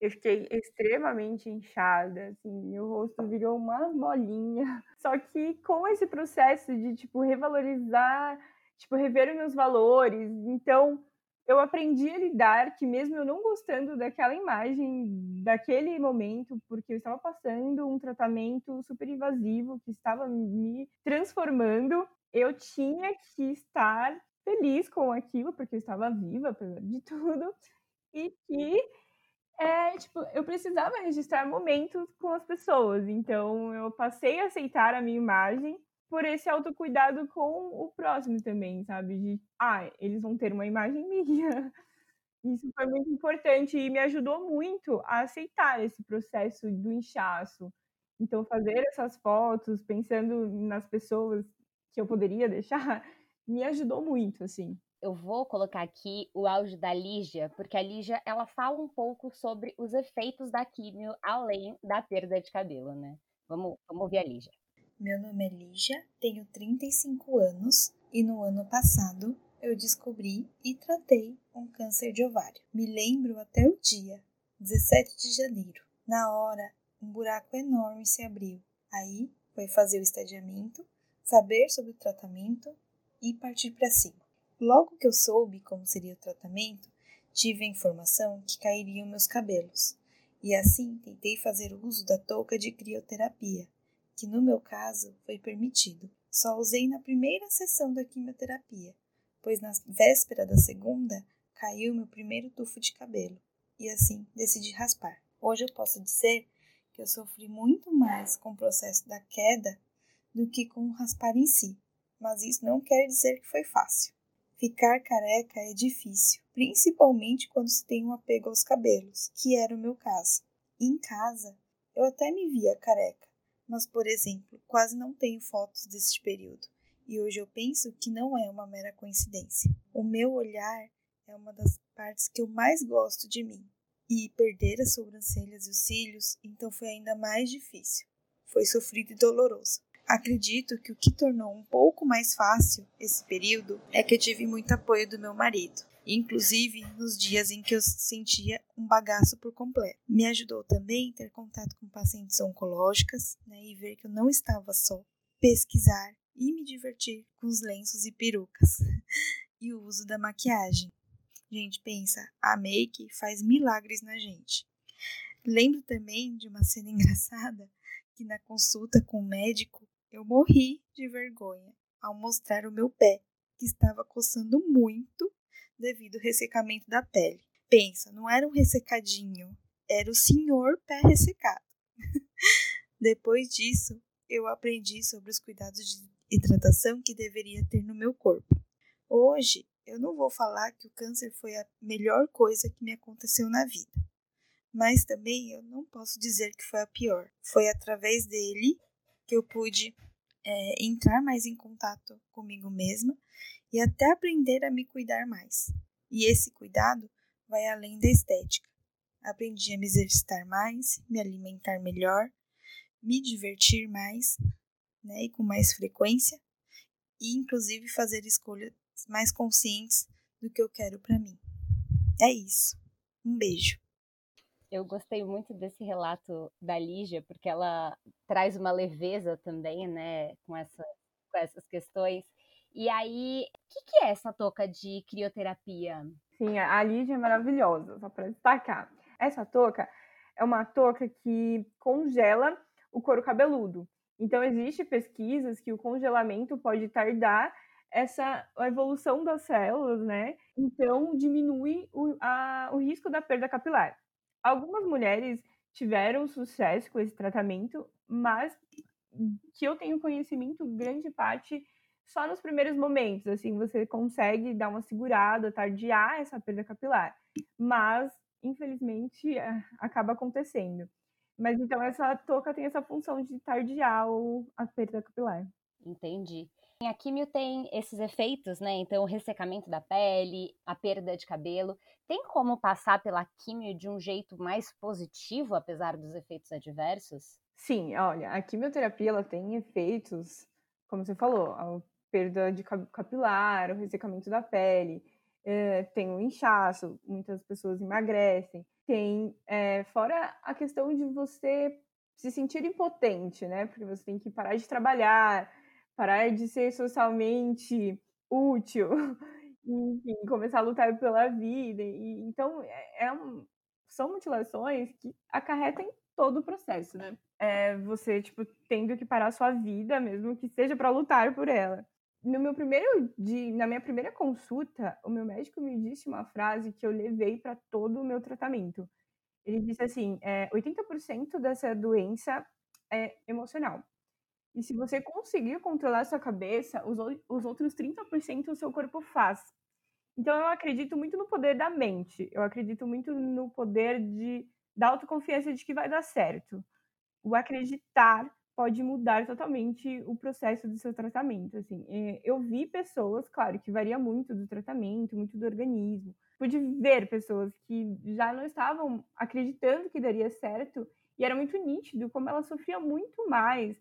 Eu fiquei extremamente inchada, assim, meu rosto virou uma bolinha. Só que com esse processo de, tipo, revalorizar, tipo, rever meus valores, então eu aprendi a lidar que mesmo eu não gostando daquela imagem, daquele momento, porque eu estava passando um tratamento super invasivo que estava me transformando, eu tinha que estar feliz com aquilo, porque eu estava viva, apesar de tudo, e que é, tipo, eu precisava registrar momentos com as pessoas. Então, eu passei a aceitar a minha imagem por esse autocuidado com o próximo também, sabe? De, ah, eles vão ter uma imagem minha. Isso foi muito importante e me ajudou muito a aceitar esse processo do inchaço. Então, fazer essas fotos, pensando nas pessoas que eu poderia deixar, me ajudou muito, assim. Eu vou colocar aqui o áudio da Lígia, porque a Lígia, ela fala um pouco sobre os efeitos da químio, além da perda de cabelo, né? Vamos, vamos ouvir a Lígia. Meu nome é Lígia, tenho 35 anos e no ano passado eu descobri e tratei um câncer de ovário. Me lembro até o dia, 17 de janeiro. Na hora, um buraco enorme se abriu. Aí foi fazer o estadiamento, saber sobre o tratamento e partir para cima. Logo que eu soube como seria o tratamento, tive a informação que cairiam meus cabelos, e assim tentei fazer uso da touca de crioterapia que no meu caso foi permitido. Só usei na primeira sessão da quimioterapia, pois na véspera da segunda caiu meu primeiro tufo de cabelo e assim decidi raspar. Hoje eu posso dizer que eu sofri muito mais com o processo da queda do que com raspar em si, mas isso não quer dizer que foi fácil. Ficar careca é difícil, principalmente quando se tem um apego aos cabelos, que era o meu caso. em casa, eu até me via careca, mas, por exemplo, quase não tenho fotos deste período, e hoje eu penso que não é uma mera coincidência. O meu olhar é uma das partes que eu mais gosto de mim, e perder as sobrancelhas e os cílios então foi ainda mais difícil. Foi sofrido e doloroso. Acredito que o que tornou um pouco mais fácil esse período é que eu tive muito apoio do meu marido inclusive nos dias em que eu sentia um bagaço por completo. Me ajudou também ter contato com pacientes oncológicas né, e ver que eu não estava só, pesquisar e me divertir com os lenços e perucas e o uso da maquiagem. Gente, pensa, a make faz milagres na gente. Lembro também de uma cena engraçada que na consulta com o médico eu morri de vergonha ao mostrar o meu pé, que estava coçando muito devido ao ressecamento da pele. Pensa, não era um ressecadinho, era o senhor pé ressecado. Depois disso, eu aprendi sobre os cuidados de hidratação que deveria ter no meu corpo. Hoje, eu não vou falar que o câncer foi a melhor coisa que me aconteceu na vida, mas também eu não posso dizer que foi a pior. Foi através dele que eu pude é, entrar mais em contato comigo mesma e até aprender a me cuidar mais. E esse cuidado vai além da estética. Aprendi a me exercitar mais, me alimentar melhor, me divertir mais, né, e com mais frequência, e inclusive fazer escolhas mais conscientes do que eu quero para mim. É isso. Um beijo. Eu gostei muito desse relato da Lígia, porque ela traz uma leveza também, né, com, essa, com essas questões. E aí, o que, que, é essa touca de crioterapia? Sim, a Lídia é maravilhosa, só para destacar. Essa touca é uma touca que congela o couro cabeludo. Então, existe pesquisas que o congelamento pode tardar essa a evolução das células, né? Então, diminui o, a, o risco da perda capilar. Algumas mulheres tiveram sucesso com esse tratamento, mas que eu tenho conhecimento, grande parte só nos primeiros momentos, assim, você consegue dar uma segurada, tardiar essa perda capilar. Mas, infelizmente, é, acaba acontecendo. Mas então essa touca tem essa função de tardiar a perda capilar. Entendi. A químio tem esses efeitos, né? Então, o ressecamento da pele, a perda de cabelo. Tem como passar pela químio de um jeito mais positivo, apesar dos efeitos adversos? Sim, olha, a quimioterapia ela tem efeitos, como você falou, perda de capilar, o ressecamento da pele, é, tem o inchaço, muitas pessoas emagrecem, tem, é, fora a questão de você se sentir impotente, né? Porque você tem que parar de trabalhar, parar de ser socialmente útil, enfim, começar a lutar pela vida. E, então, é, é um, são mutilações que acarretam todo o processo, né? É você, tipo, tendo que parar a sua vida, mesmo que seja para lutar por ela no meu primeiro dia, na minha primeira consulta, o meu médico me disse uma frase que eu levei para todo o meu tratamento. Ele disse assim: é, 80% dessa doença é emocional. E se você conseguir controlar sua cabeça, os, os outros 30% o seu corpo faz. Então eu acredito muito no poder da mente. Eu acredito muito no poder de da autoconfiança de que vai dar certo. O acreditar pode mudar totalmente o processo do seu tratamento. Assim, é, eu vi pessoas, claro, que varia muito do tratamento, muito do organismo. Pude ver pessoas que já não estavam acreditando que daria certo e era muito nítido como ela sofria muito mais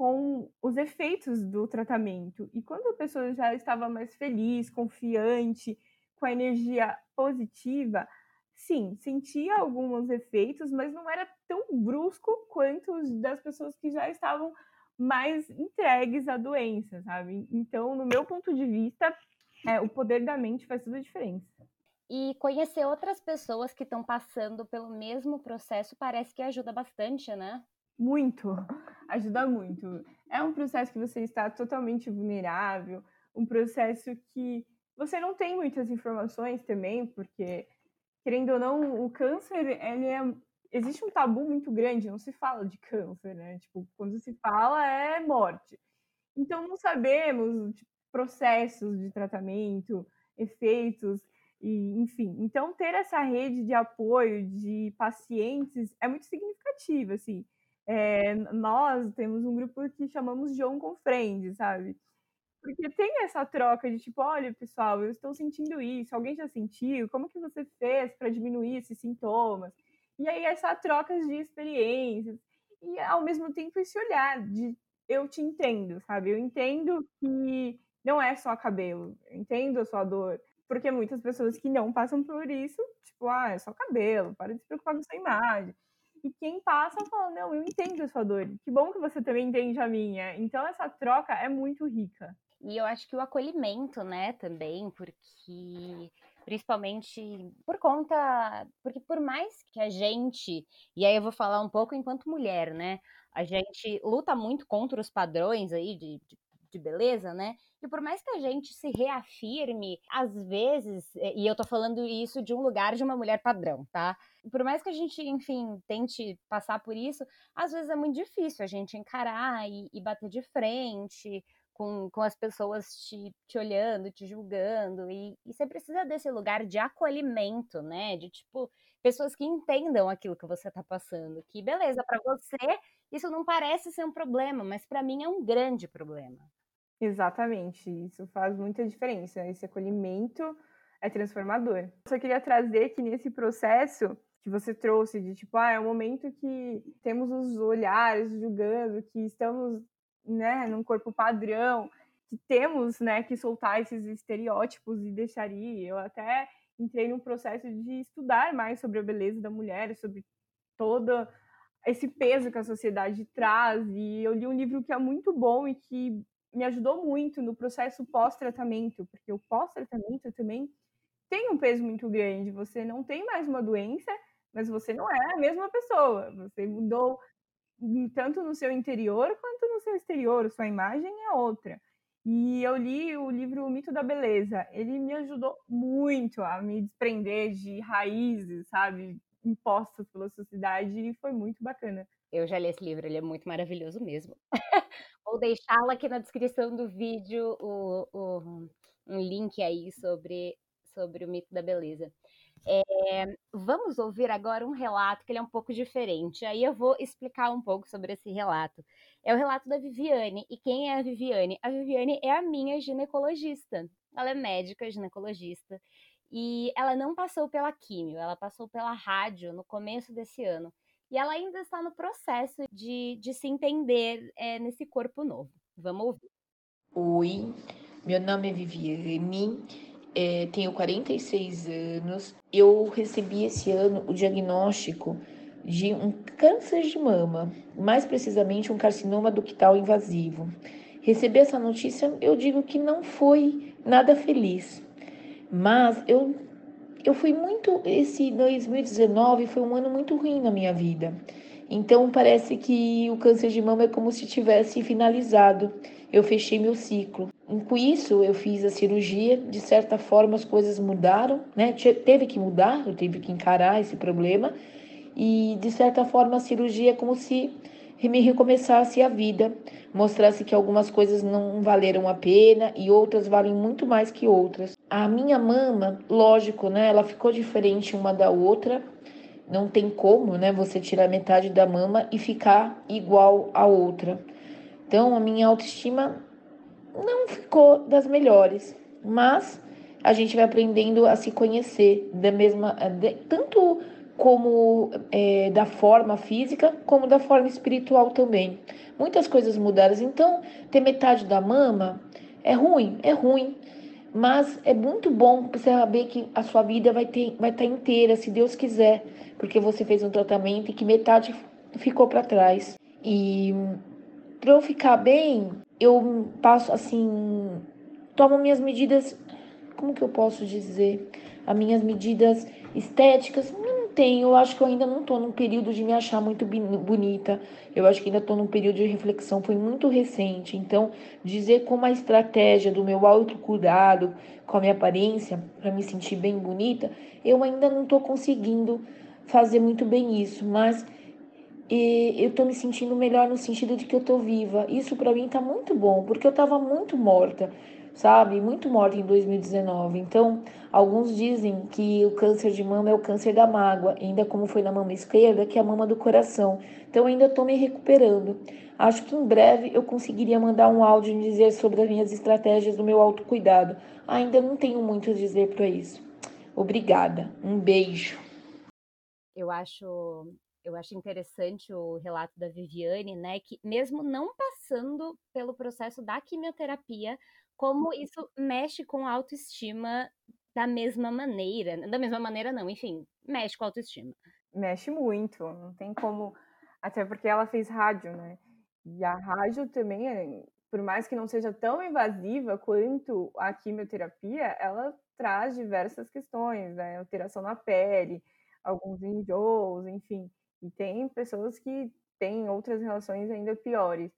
com os efeitos do tratamento. E quando a pessoa já estava mais feliz, confiante, com a energia positiva, sim, sentia alguns efeitos, mas não era tão brusco quanto os das pessoas que já estavam mais entregues à doença, sabe? Então, no meu ponto de vista, é, o poder da mente faz toda a diferença. E conhecer outras pessoas que estão passando pelo mesmo processo parece que ajuda bastante, né? Muito, ajuda muito. É um processo que você está totalmente vulnerável, um processo que você não tem muitas informações também, porque querendo ou não, o câncer, ele é existe um tabu muito grande, não se fala de câncer, né? Tipo, quando se fala é morte. Então não sabemos tipo, processos de tratamento, efeitos e enfim. Então ter essa rede de apoio de pacientes é muito significativo, assim. É, nós temos um grupo que chamamos João com Friends, sabe? Porque tem essa troca de tipo, olha, pessoal, eu estou sentindo isso, alguém já sentiu? Como que você fez para diminuir esses sintomas? E aí essa troca de experiências e ao mesmo tempo esse olhar de eu te entendo, sabe? Eu entendo que não é só cabelo, eu entendo a sua dor, porque muitas pessoas que não passam por isso, tipo, ah, é só cabelo, para de se preocupar com sua imagem. E quem passa fala, não, eu entendo a sua dor, que bom que você também entende a minha. Então essa troca é muito rica. E eu acho que o acolhimento, né, também, porque principalmente por conta, porque por mais que a gente, e aí eu vou falar um pouco enquanto mulher, né, a gente luta muito contra os padrões aí de, de, de beleza, né, e por mais que a gente se reafirme, às vezes, e eu tô falando isso de um lugar de uma mulher padrão, tá? Por mais que a gente, enfim, tente passar por isso, às vezes é muito difícil a gente encarar e, e bater de frente, com, com as pessoas te, te olhando, te julgando, e, e você precisa desse lugar de acolhimento, né? De tipo, pessoas que entendam aquilo que você tá passando. Que beleza, para você isso não parece ser um problema, mas para mim é um grande problema. Exatamente, isso faz muita diferença. Esse acolhimento é transformador. Só queria trazer que nesse processo que você trouxe de tipo, ah, é um momento que temos os olhares julgando, que estamos né, num corpo padrão, que temos, né, que soltar esses estereótipos e deixaria. Eu até entrei num processo de estudar mais sobre a beleza da mulher, sobre todo esse peso que a sociedade traz, e eu li um livro que é muito bom e que me ajudou muito no processo pós-tratamento, porque o pós-tratamento também tem um peso muito grande. Você não tem mais uma doença, mas você não é a mesma pessoa. Você mudou tanto no seu interior quanto no seu exterior, sua imagem é outra. E eu li o livro O Mito da Beleza. Ele me ajudou muito a me desprender de raízes, sabe, impostas pela sociedade e foi muito bacana. Eu já li esse livro, ele é muito maravilhoso mesmo. Vou deixá-lo aqui na descrição do vídeo o, o, um link aí sobre, sobre o mito da beleza. É, vamos ouvir agora um relato que ele é um pouco diferente. Aí eu vou explicar um pouco sobre esse relato. É o relato da Viviane. E quem é a Viviane? A Viviane é a minha ginecologista. Ela é médica ginecologista. E ela não passou pela químio, ela passou pela rádio no começo desse ano. E ela ainda está no processo de, de se entender é, nesse corpo novo. Vamos ouvir. Oi, meu nome é Viviane é, tenho 46 anos. Eu recebi esse ano o diagnóstico de um câncer de mama, mais precisamente um carcinoma ductal invasivo. Receber essa notícia, eu digo que não foi nada feliz, mas eu eu fui muito esse 2019 foi um ano muito ruim na minha vida. Então parece que o câncer de mama é como se tivesse finalizado. Eu fechei meu ciclo. Com isso, eu fiz a cirurgia. De certa forma, as coisas mudaram, né? Teve que mudar, eu tive que encarar esse problema. E de certa forma, a cirurgia é como se me recomeçasse a vida, mostrasse que algumas coisas não valeram a pena e outras valem muito mais que outras. A minha mama, lógico, né, ela ficou diferente uma da outra. Não tem como, né, você tirar metade da mama e ficar igual a outra. Então, a minha autoestima não ficou das melhores, mas a gente vai aprendendo a se conhecer da mesma, tanto como é, da forma física, como da forma espiritual também. Muitas coisas mudaram. Então, ter metade da mama é ruim, é ruim. Mas é muito bom você saber que a sua vida vai, ter, vai estar inteira, se Deus quiser, porque você fez um tratamento e que metade ficou para trás. E para eu ficar bem, eu passo assim, tomo minhas medidas, como que eu posso dizer? As minhas medidas estéticas, não tenho, eu acho que eu ainda não estou num período de me achar muito bonita. Eu acho que ainda estou num período de reflexão, foi muito recente. Então, dizer como a estratégia do meu autocuidado com a minha aparência, para me sentir bem bonita, eu ainda não estou conseguindo fazer muito bem isso, mas e eu tô me sentindo melhor no sentido de que eu tô viva. Isso para mim tá muito bom, porque eu tava muito morta, sabe? Muito morta em 2019. Então, alguns dizem que o câncer de mama é o câncer da mágoa, ainda como foi na mama esquerda, que é a mama do coração. Então, ainda tô me recuperando. Acho que em breve eu conseguiria mandar um áudio e dizer sobre as minhas estratégias do meu autocuidado. Ainda não tenho muito a dizer para isso. Obrigada. Um beijo. Eu acho eu acho interessante o relato da Viviane, né, que mesmo não passando pelo processo da quimioterapia, como isso mexe com a autoestima da mesma maneira, da mesma maneira não, enfim, mexe com a autoestima. Mexe muito, não tem como, até porque ela fez rádio, né? E a rádio também, é, por mais que não seja tão invasiva quanto a quimioterapia, ela traz diversas questões, né? Alteração na pele, alguns enjoos, enfim. E tem pessoas que têm outras relações ainda piores.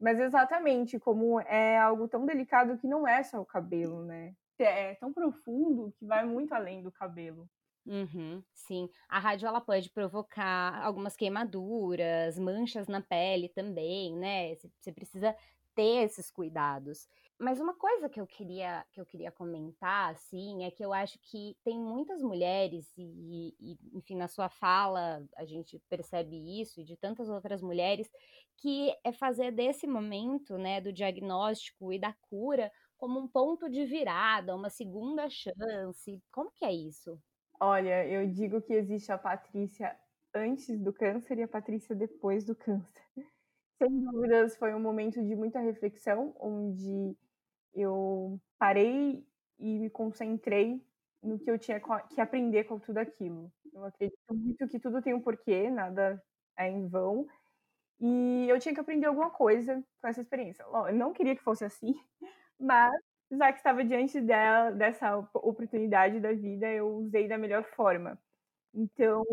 Mas exatamente, como é algo tão delicado que não é só o cabelo, né? É tão profundo que vai muito além do cabelo. Uhum, sim, a rádio ela pode provocar algumas queimaduras, manchas na pele também, né? Você precisa ter esses cuidados. Mas uma coisa que eu queria que eu queria comentar, assim, é que eu acho que tem muitas mulheres e, e, enfim, na sua fala a gente percebe isso e de tantas outras mulheres que é fazer desse momento, né, do diagnóstico e da cura como um ponto de virada, uma segunda chance. Como que é isso? Olha, eu digo que existe a Patrícia antes do câncer e a Patrícia depois do câncer. Sem dúvidas, foi um momento de muita reflexão, onde eu parei e me concentrei no que eu tinha que aprender com tudo aquilo. Eu acredito muito que tudo tem um porquê, nada é em vão. E eu tinha que aprender alguma coisa com essa experiência. Eu não queria que fosse assim, mas já que estava diante dela, dessa oportunidade da vida, eu usei da melhor forma. Então,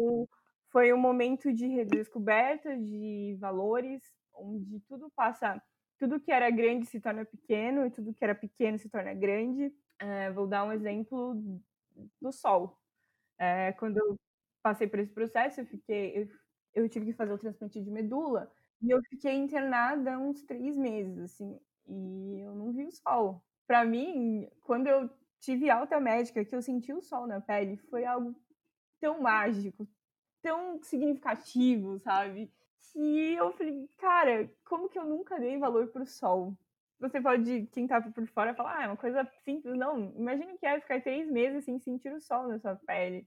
foi um momento de redescoberta de valores, onde tudo passa tudo que era grande se torna pequeno e tudo que era pequeno se torna grande. É, vou dar um exemplo do sol. É, quando eu passei por esse processo, eu fiquei, eu, eu, tive que fazer o transplante de medula e eu fiquei internada uns três meses, assim, e eu não vi o sol. Para mim, quando eu tive alta médica, que eu senti o sol na pele, foi algo tão mágico, tão significativo, sabe? Que eu falei, cara, como que eu nunca dei valor pro sol? Você pode, quem tá por fora, falar, ah, é uma coisa simples. Não, imagina que é ficar três meses sem sentir o sol na sua pele.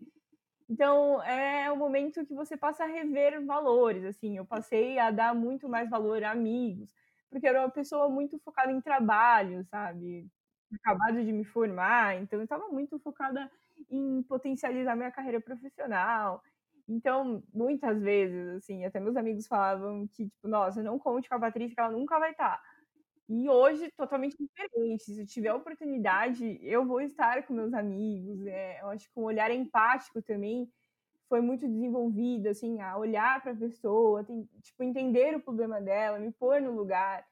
Então, é o momento que você passa a rever valores, assim. Eu passei a dar muito mais valor a amigos, porque eu era uma pessoa muito focada em trabalho, sabe? Acabado de me formar, então eu estava muito focada em potencializar minha carreira profissional. Então, muitas vezes, assim, até meus amigos falavam que, tipo, nossa, não conte com a Patrícia, que ela nunca vai estar. Tá. E hoje, totalmente diferente. Se eu tiver oportunidade, eu vou estar com meus amigos. É, eu acho que um olhar empático também foi muito desenvolvido, assim, a olhar para a pessoa, tem, tipo, entender o problema dela, me pôr no lugar.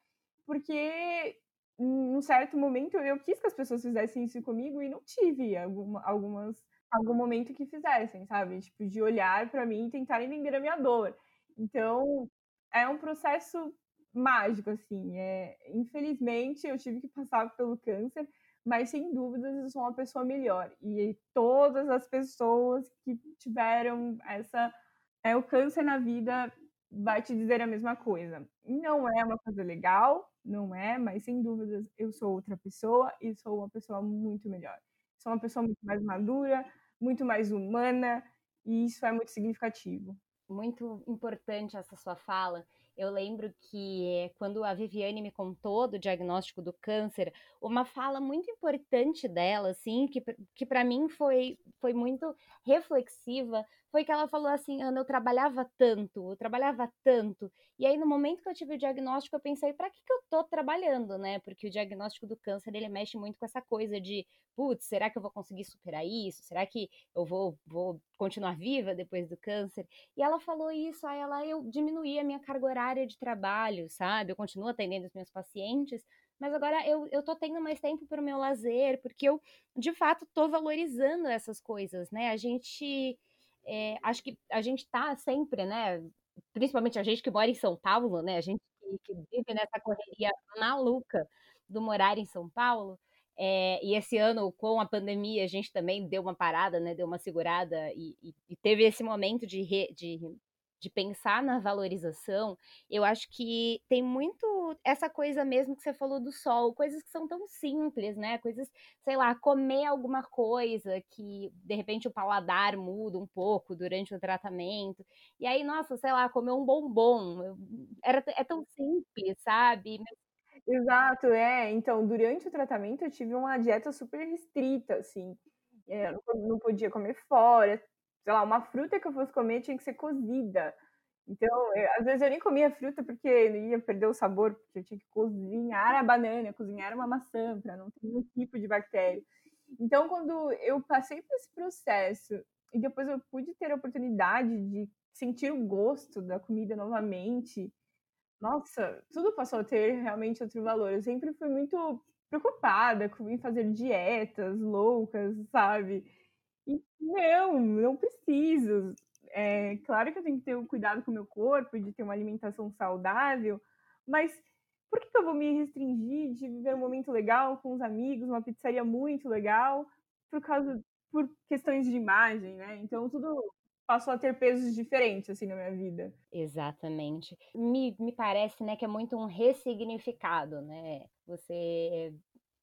Porque, num certo momento, eu quis que as pessoas fizessem isso comigo e não tive alguma, algumas algum momento que fizessem, sabe? Tipo, de olhar para mim e tentar entender a minha dor. Então, é um processo mágico, assim. É, infelizmente, eu tive que passar pelo câncer, mas sem dúvidas eu sou uma pessoa melhor. E todas as pessoas que tiveram essa é o câncer na vida vai te dizer a mesma coisa. Não é uma coisa legal, não é, mas sem dúvidas eu sou outra pessoa e sou uma pessoa muito melhor. Sou uma pessoa muito mais madura, muito mais humana, e isso é muito significativo. Muito importante essa sua fala, eu lembro que quando a Viviane me contou do diagnóstico do câncer, uma fala muito importante dela, assim, que, que para mim foi, foi muito reflexiva, foi que ela falou assim: Ana, eu trabalhava tanto, eu trabalhava tanto. E aí, no momento que eu tive o diagnóstico, eu pensei: para que, que eu tô trabalhando, né? Porque o diagnóstico do câncer ele mexe muito com essa coisa de, putz, será que eu vou conseguir superar isso? Será que eu vou, vou continuar viva depois do câncer? E ela falou isso, aí ela, eu diminuí a minha carga horária de trabalho, sabe? Eu continuo atendendo os meus pacientes, mas agora eu, eu tô tendo mais tempo para o meu lazer, porque eu, de fato, tô valorizando essas coisas, né? A gente é, acho que a gente está sempre, né? Principalmente a gente que mora em São Paulo, né? A gente que, que vive nessa correria maluca do morar em São Paulo. É, e esse ano, com a pandemia, a gente também deu uma parada, né? Deu uma segurada e, e, e teve esse momento de, re, de de pensar na valorização, eu acho que tem muito essa coisa mesmo que você falou do sol, coisas que são tão simples, né? Coisas, sei lá, comer alguma coisa que de repente o paladar muda um pouco durante o tratamento. E aí, nossa, sei lá, comer um bombom. Era, é tão simples, sabe? Exato, é. Então, durante o tratamento eu tive uma dieta super restrita, assim. É, eu não podia comer fora, sei lá, uma fruta que eu fosse comer tinha que ser cozida. Então, eu, eh, às vezes eu nem comia fruta porque ia perder o sabor, porque eu tinha que cozinhar a banana, cozinhar uma maçã para não ter nenhum tipo de bactéria. Então, quando eu passei por esse processo e depois eu pude ter a oportunidade de sentir o gosto da comida novamente, nossa, tudo passou a ter realmente outro valor. Eu sempre fui muito preocupada em fazer dietas loucas, sabe? Não, não preciso. É claro que eu tenho que ter um cuidado com o meu corpo, de ter uma alimentação saudável, mas por que, que eu vou me restringir de viver um momento legal com os amigos, uma pizzaria muito legal, por causa por questões de imagem, né? Então tudo passou a ter pesos diferentes assim na minha vida. Exatamente. Me, me parece, né, que é muito um ressignificado, né? Você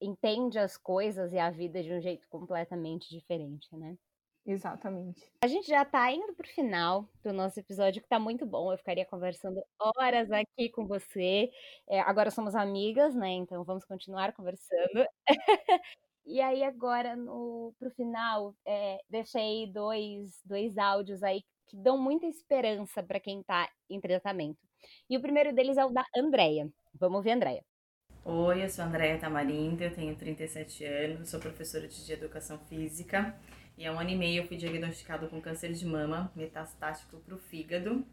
entende as coisas e a vida de um jeito completamente diferente, né? Exatamente. A gente já tá indo pro final do nosso episódio, que tá muito bom. Eu ficaria conversando horas aqui com você. É, agora somos amigas, né? Então vamos continuar conversando. e aí, agora, no, pro final, é, deixei dois, dois áudios aí que dão muita esperança para quem tá em tratamento. E o primeiro deles é o da Andrea. Vamos ouvir, Andrea. Oi, eu sou Andréia Tamarindo, eu tenho 37 anos, sou professora de Educação Física e há um ano e meio eu fui diagnosticado com câncer de mama metastático para o fígado.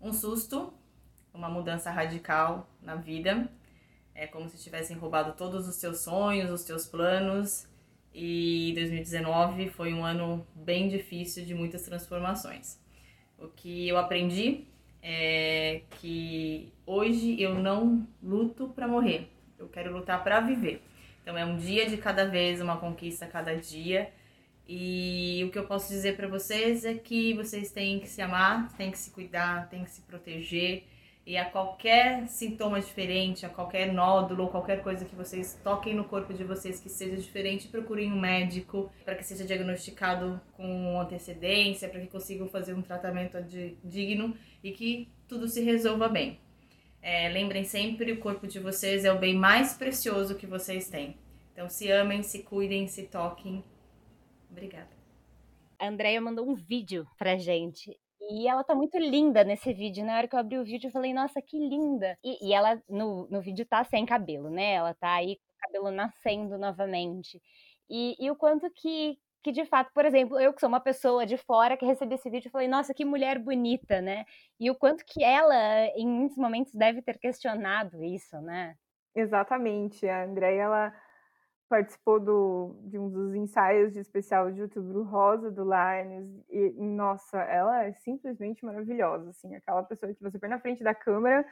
Um susto, uma mudança radical na vida, é como se tivessem roubado todos os seus sonhos, os seus planos e 2019 foi um ano bem difícil de muitas transformações. O que eu aprendi é que hoje eu não luto para morrer, eu quero lutar para viver. Então é um dia de cada vez, uma conquista a cada dia. E o que eu posso dizer para vocês é que vocês têm que se amar, têm que se cuidar, têm que se proteger e a qualquer sintoma diferente, a qualquer nódulo, qualquer coisa que vocês toquem no corpo de vocês que seja diferente, procurem um médico para que seja diagnosticado com antecedência, para que consigam fazer um tratamento digno e que tudo se resolva bem. É, lembrem sempre, o corpo de vocês é o bem mais precioso que vocês têm. Então se amem, se cuidem, se toquem. Obrigada. A Andrea mandou um vídeo pra gente e ela tá muito linda nesse vídeo. Na hora que eu abri o vídeo, eu falei, nossa, que linda. E, e ela, no, no vídeo, tá sem cabelo, né? Ela tá aí com o cabelo nascendo novamente. E, e o quanto que, que, de fato, por exemplo, eu que sou uma pessoa de fora que recebi esse vídeo, falei, nossa, que mulher bonita, né? E o quanto que ela, em muitos momentos, deve ter questionado isso, né? Exatamente. A Andréia, ela participou do, de um dos ensaios de especial de Outubro Rosa do Lines e nossa, ela é simplesmente maravilhosa, assim, aquela pessoa que você põe na frente da câmera,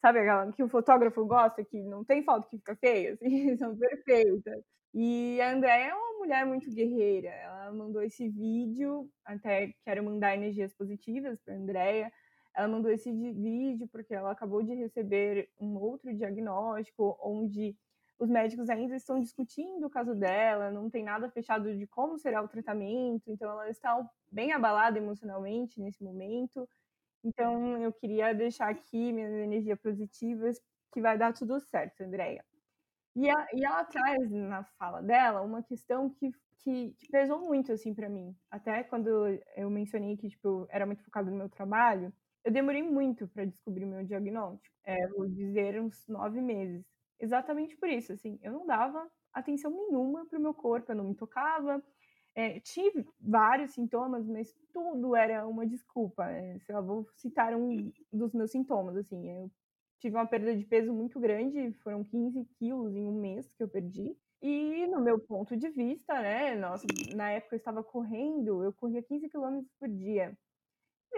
sabe, aquela que o fotógrafo gosta, que não tem foto que fica feia, assim, são perfeitas. E a Andréia é uma mulher muito guerreira. Ela mandou esse vídeo, até quero mandar energias positivas para Andréia. Ela mandou esse vídeo porque ela acabou de receber um outro diagnóstico onde os médicos ainda estão discutindo o caso dela, não tem nada fechado de como será o tratamento, então ela está bem abalada emocionalmente nesse momento. Então eu queria deixar aqui minhas energias positivas que vai dar tudo certo, Andréia. E, e ela traz na fala dela uma questão que, que, que pesou muito assim para mim. Até quando eu mencionei que tipo, era muito focado no meu trabalho, eu demorei muito para descobrir o meu diagnóstico. É, vou dizer uns nove meses. Exatamente por isso, assim, eu não dava atenção nenhuma para o meu corpo, eu não me tocava. É, tive vários sintomas, mas tudo era uma desculpa. É, sei lá, vou citar um dos meus sintomas, assim, eu tive uma perda de peso muito grande, foram 15 quilos em um mês que eu perdi. E no meu ponto de vista, né, nossa, na época eu estava correndo, eu corria 15 quilômetros por dia.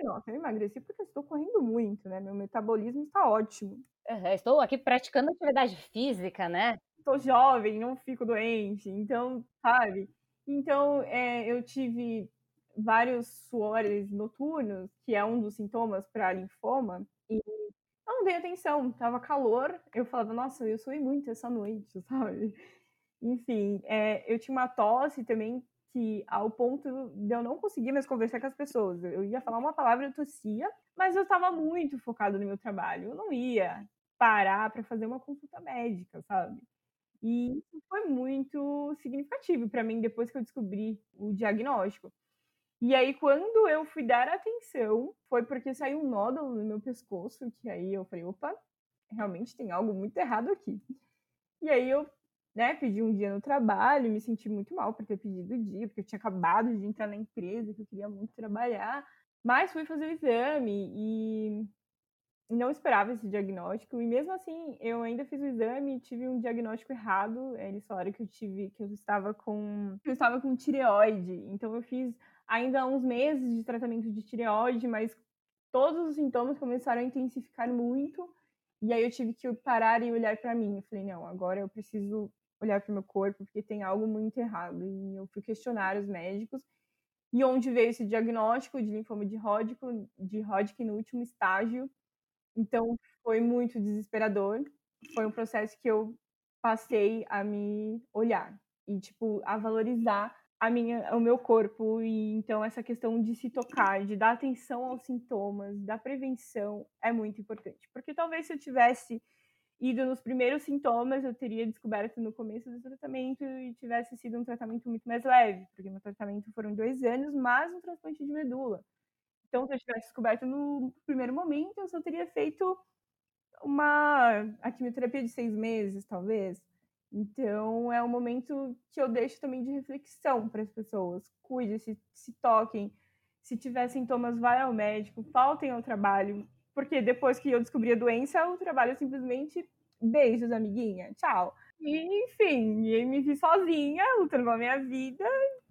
Nossa, eu emagreci porque estou correndo muito, né? Meu metabolismo está ótimo. Uhum, estou aqui praticando atividade física, né? Estou jovem, não fico doente, então, sabe? Então, é, eu tive vários suores noturnos, que é um dos sintomas para linfoma, e eu não dei atenção, tava calor, eu falava, nossa, eu suei muito essa noite, sabe? Enfim, é, eu tinha uma tosse também que ao ponto de eu não conseguir mais conversar com as pessoas. Eu ia falar uma palavra, eu tossia, mas eu estava muito focado no meu trabalho. Eu não ia parar para fazer uma consulta médica, sabe? E foi muito significativo para mim depois que eu descobri o diagnóstico. E aí, quando eu fui dar atenção, foi porque saiu um nódulo no meu pescoço, que aí eu falei, opa, realmente tem algo muito errado aqui. E aí eu né, pedi um dia no trabalho, me senti muito mal por ter pedido o dia, porque eu tinha acabado de entrar na empresa, que eu queria muito trabalhar. Mas fui fazer o exame e não esperava esse diagnóstico. E mesmo assim, eu ainda fiz o exame e tive um diagnóstico errado. Eles falaram que eu tive, que eu estava com, eu estava com tireoide. Então eu fiz ainda uns meses de tratamento de tireoide, mas todos os sintomas começaram a intensificar muito. E aí eu tive que parar e olhar para mim. Eu falei, não, agora eu preciso olhar para o meu corpo, porque tem algo muito errado. E eu fui questionar os médicos. E onde veio esse diagnóstico de linfoma de Hodgkin, de Hodgkin no último estágio. Então, foi muito desesperador. Foi um processo que eu passei a me olhar e, tipo, a valorizar a minha, o meu corpo. E então, essa questão de se tocar, de dar atenção aos sintomas, da prevenção, é muito importante. Porque talvez se eu tivesse ido nos primeiros sintomas, eu teria descoberto no começo do tratamento e tivesse sido um tratamento muito mais leve, porque meu tratamento foram dois anos, mais um transplante de medula. Então, se eu tivesse descoberto no primeiro momento, eu só teria feito uma a quimioterapia de seis meses, talvez. Então, é um momento que eu deixo também de reflexão para as pessoas. Cuide, se, se toquem. Se tiver sintomas, vai ao médico, faltem ao trabalho, porque depois que eu descobri a doença, o trabalho simplesmente beijos, amiguinha, tchau. E, enfim, e me vi sozinha, lutando a minha vida,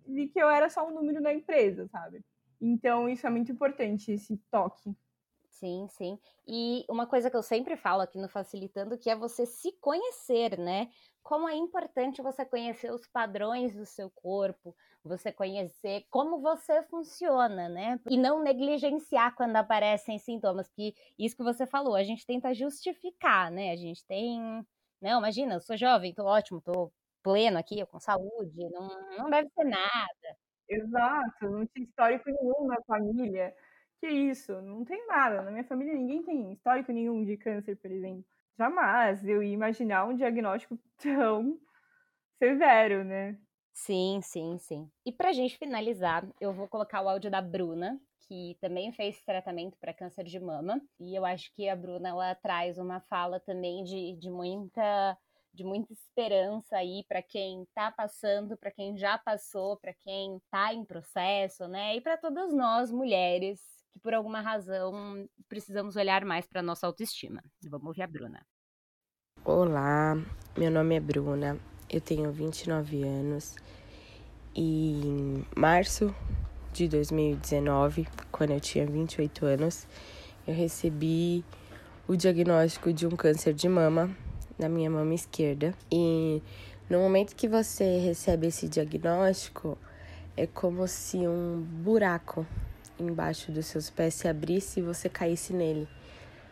vi que eu era só um número da empresa, sabe? Então, isso é muito importante, esse toque. Sim, sim. E uma coisa que eu sempre falo aqui no Facilitando, que é você se conhecer, né? Como é importante você conhecer os padrões do seu corpo, você conhecer como você funciona, né? E não negligenciar quando aparecem sintomas, que isso que você falou, a gente tenta justificar, né? A gente tem, não, imagina, eu sou jovem, tô ótimo, tô pleno aqui, com saúde, não, não deve ser nada. Exato, não tinha histórico nenhum na família. Que isso, não tem nada. Na minha família ninguém tem histórico nenhum de câncer, por exemplo. Jamais eu ia imaginar um diagnóstico tão severo, né? Sim, sim, sim. E pra gente finalizar, eu vou colocar o áudio da Bruna, que também fez tratamento para câncer de mama. E eu acho que a Bruna ela traz uma fala também de, de muita de muita esperança aí para quem está passando, para quem já passou, para quem está em processo, né? E para todas nós mulheres que por alguma razão precisamos olhar mais para nossa autoestima. Vamos ouvir a Bruna. Olá, meu nome é Bruna, eu tenho 29 anos e em março de 2019, quando eu tinha 28 anos, eu recebi o diagnóstico de um câncer de mama na minha mama esquerda. E no momento que você recebe esse diagnóstico, é como se um buraco embaixo dos seus pés se abrisse e você caísse nele.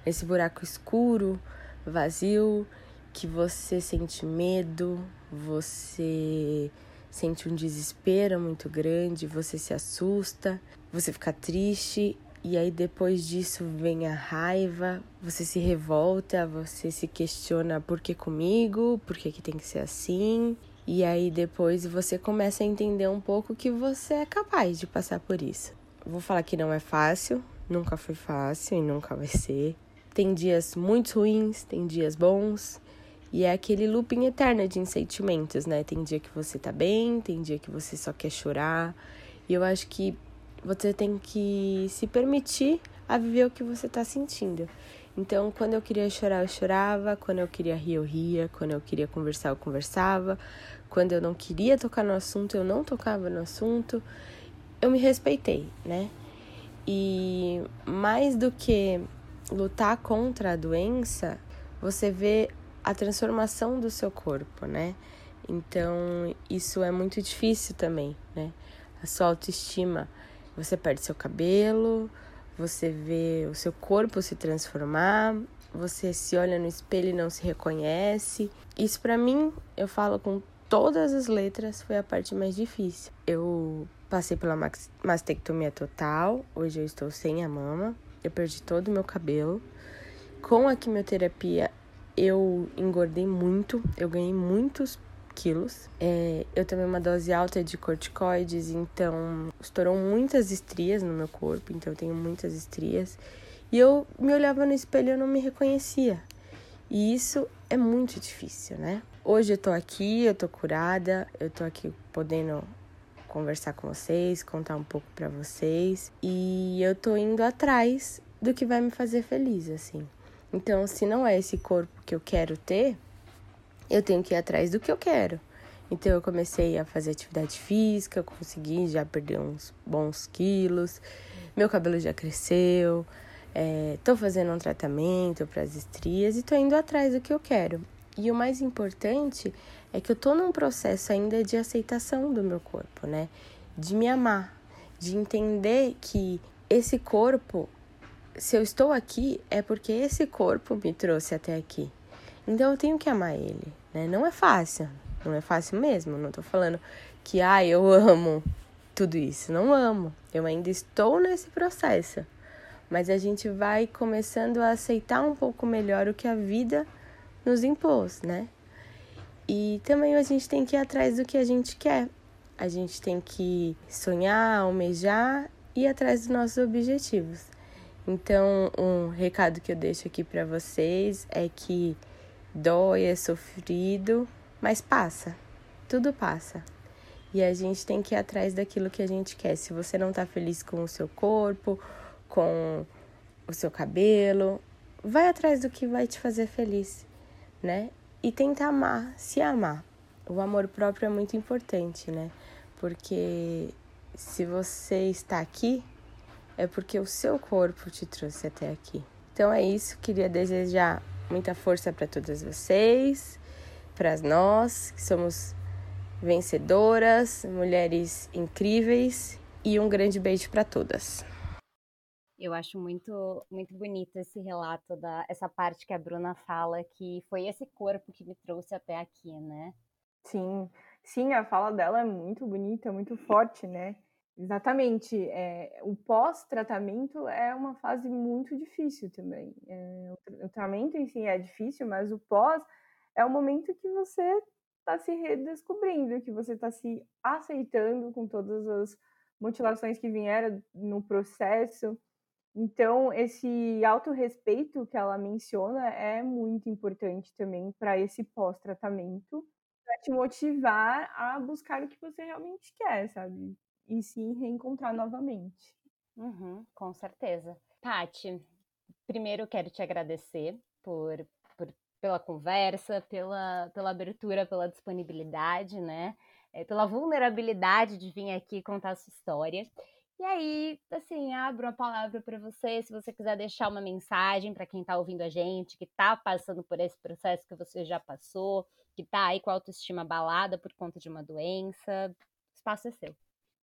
Esse buraco escuro, vazio, que você sente medo, você sente um desespero muito grande, você se assusta, você fica triste e aí depois disso vem a raiva, você se revolta, você se questiona por que comigo, por que, que tem que ser assim. E aí depois você começa a entender um pouco que você é capaz de passar por isso. Vou falar que não é fácil, nunca foi fácil e nunca vai ser. Tem dias muito ruins, tem dias bons, e é aquele looping eterno de sentimentos, né? Tem dia que você tá bem, tem dia que você só quer chorar. E eu acho que você tem que se permitir a viver o que você tá sentindo. Então, quando eu queria chorar, eu chorava. Quando eu queria rir, eu ria. Quando eu queria conversar, eu conversava. Quando eu não queria tocar no assunto, eu não tocava no assunto. Eu me respeitei, né? E mais do que lutar contra a doença, você vê a transformação do seu corpo, né? Então, isso é muito difícil também, né? A sua autoestima, você perde seu cabelo, você vê o seu corpo se transformar, você se olha no espelho e não se reconhece. Isso para mim, eu falo com todas as letras, foi a parte mais difícil. Eu passei pela mastectomia total, hoje eu estou sem a mama, eu perdi todo o meu cabelo. Com a quimioterapia, eu engordei muito, eu ganhei muitos quilos. É, eu tomei uma dose alta de corticoides, então estourou muitas estrias no meu corpo, então eu tenho muitas estrias. E eu me olhava no espelho e eu não me reconhecia. E isso é muito difícil, né? Hoje eu tô aqui, eu tô curada, eu tô aqui podendo conversar com vocês, contar um pouco para vocês, e eu tô indo atrás do que vai me fazer feliz, assim. Então, se não é esse corpo que eu quero ter, eu tenho que ir atrás do que eu quero. Então, eu comecei a fazer atividade física, consegui já perder uns bons quilos, meu cabelo já cresceu, é, fazendo um tratamento para as estrias e estou indo atrás do que eu quero. E o mais importante é que eu estou num processo ainda de aceitação do meu corpo, né? De me amar, de entender que esse corpo se eu estou aqui é porque esse corpo me trouxe até aqui. Então eu tenho que amar ele, né? Não é fácil, não é fácil mesmo. Não tô falando que ah, eu amo tudo isso. Não amo. Eu ainda estou nesse processo. Mas a gente vai começando a aceitar um pouco melhor o que a vida nos impôs, né? E também a gente tem que ir atrás do que a gente quer. A gente tem que sonhar, almejar e ir atrás dos nossos objetivos. Então, um recado que eu deixo aqui para vocês é que dói, é sofrido, mas passa. Tudo passa. E a gente tem que ir atrás daquilo que a gente quer. Se você não tá feliz com o seu corpo, com o seu cabelo, vai atrás do que vai te fazer feliz, né? E tenta amar, se amar. O amor próprio é muito importante, né? Porque se você está aqui, é porque o seu corpo te trouxe até aqui. Então é isso, queria desejar muita força para todas vocês, para nós que somos vencedoras, mulheres incríveis e um grande beijo para todas. Eu acho muito muito bonito esse relato da essa parte que a Bruna fala que foi esse corpo que me trouxe até aqui, né? Sim, sim, a fala dela é muito bonita, muito forte, né? Exatamente. É, o pós-tratamento é uma fase muito difícil também. É, o, o tratamento em si é difícil, mas o pós é o momento que você está se redescobrindo, que você está se aceitando com todas as mutilações que vieram no processo. Então, esse autorrespeito que ela menciona é muito importante também para esse pós-tratamento, para te motivar a buscar o que você realmente quer, sabe? e se reencontrar novamente. Uhum, com certeza. Tati, primeiro quero te agradecer por, por pela conversa, pela, pela abertura, pela disponibilidade, né? É, pela vulnerabilidade de vir aqui contar a sua história. E aí, assim, abro a palavra para você, se você quiser deixar uma mensagem para quem está ouvindo a gente, que está passando por esse processo que você já passou, que está aí com a autoestima abalada por conta de uma doença. O espaço é seu.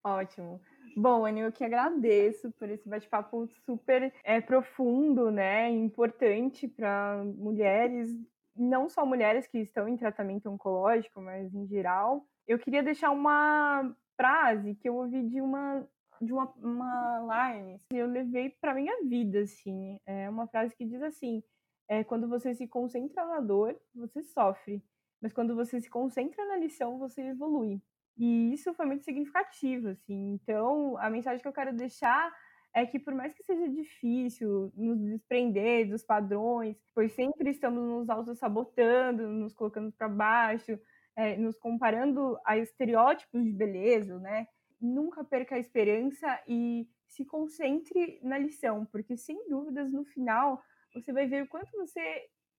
Ótimo. Bom, Anny, eu que agradeço por esse bate-papo super é, profundo, né? Importante para mulheres, não só mulheres que estão em tratamento oncológico, mas em geral. Eu queria deixar uma frase que eu ouvi de uma de uma, uma line que eu levei para minha vida, assim. É uma frase que diz assim: é, quando você se concentra na dor, você sofre, mas quando você se concentra na lição, você evolui. E isso foi muito significativo, assim. Então, a mensagem que eu quero deixar é que por mais que seja difícil nos desprender dos padrões, pois sempre estamos nos auto-sabotando, nos colocando para baixo, é, nos comparando a estereótipos de beleza, né? Nunca perca a esperança e se concentre na lição, porque sem dúvidas no final você vai ver o quanto você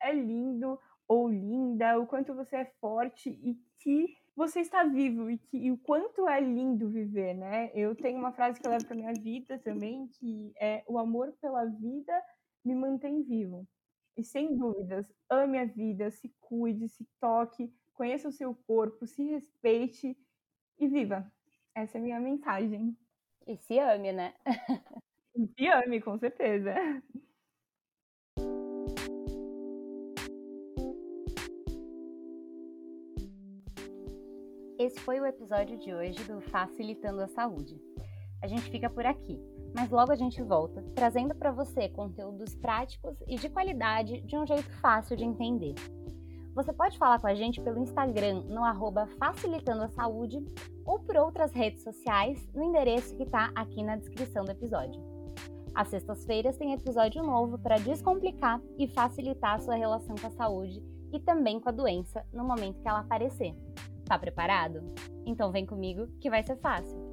é lindo ou linda, o quanto você é forte e que você está vivo e que e o quanto é lindo viver, né? Eu tenho uma frase que eu levo para minha vida também, que é o amor pela vida me mantém vivo. E sem dúvidas, ame a vida, se cuide, se toque, conheça o seu corpo, se respeite e viva. Essa é a minha mensagem. E se ame, né? e se ame, com certeza. Esse foi o episódio de hoje do Facilitando a Saúde. A gente fica por aqui, mas logo a gente volta trazendo para você conteúdos práticos e de qualidade de um jeito fácil de entender. Você pode falar com a gente pelo Instagram no arroba Facilitando a Saúde ou por outras redes sociais no endereço que está aqui na descrição do episódio. Às sextas-feiras tem episódio novo para descomplicar e facilitar a sua relação com a saúde e também com a doença no momento que ela aparecer. Tá preparado? Então vem comigo que vai ser fácil.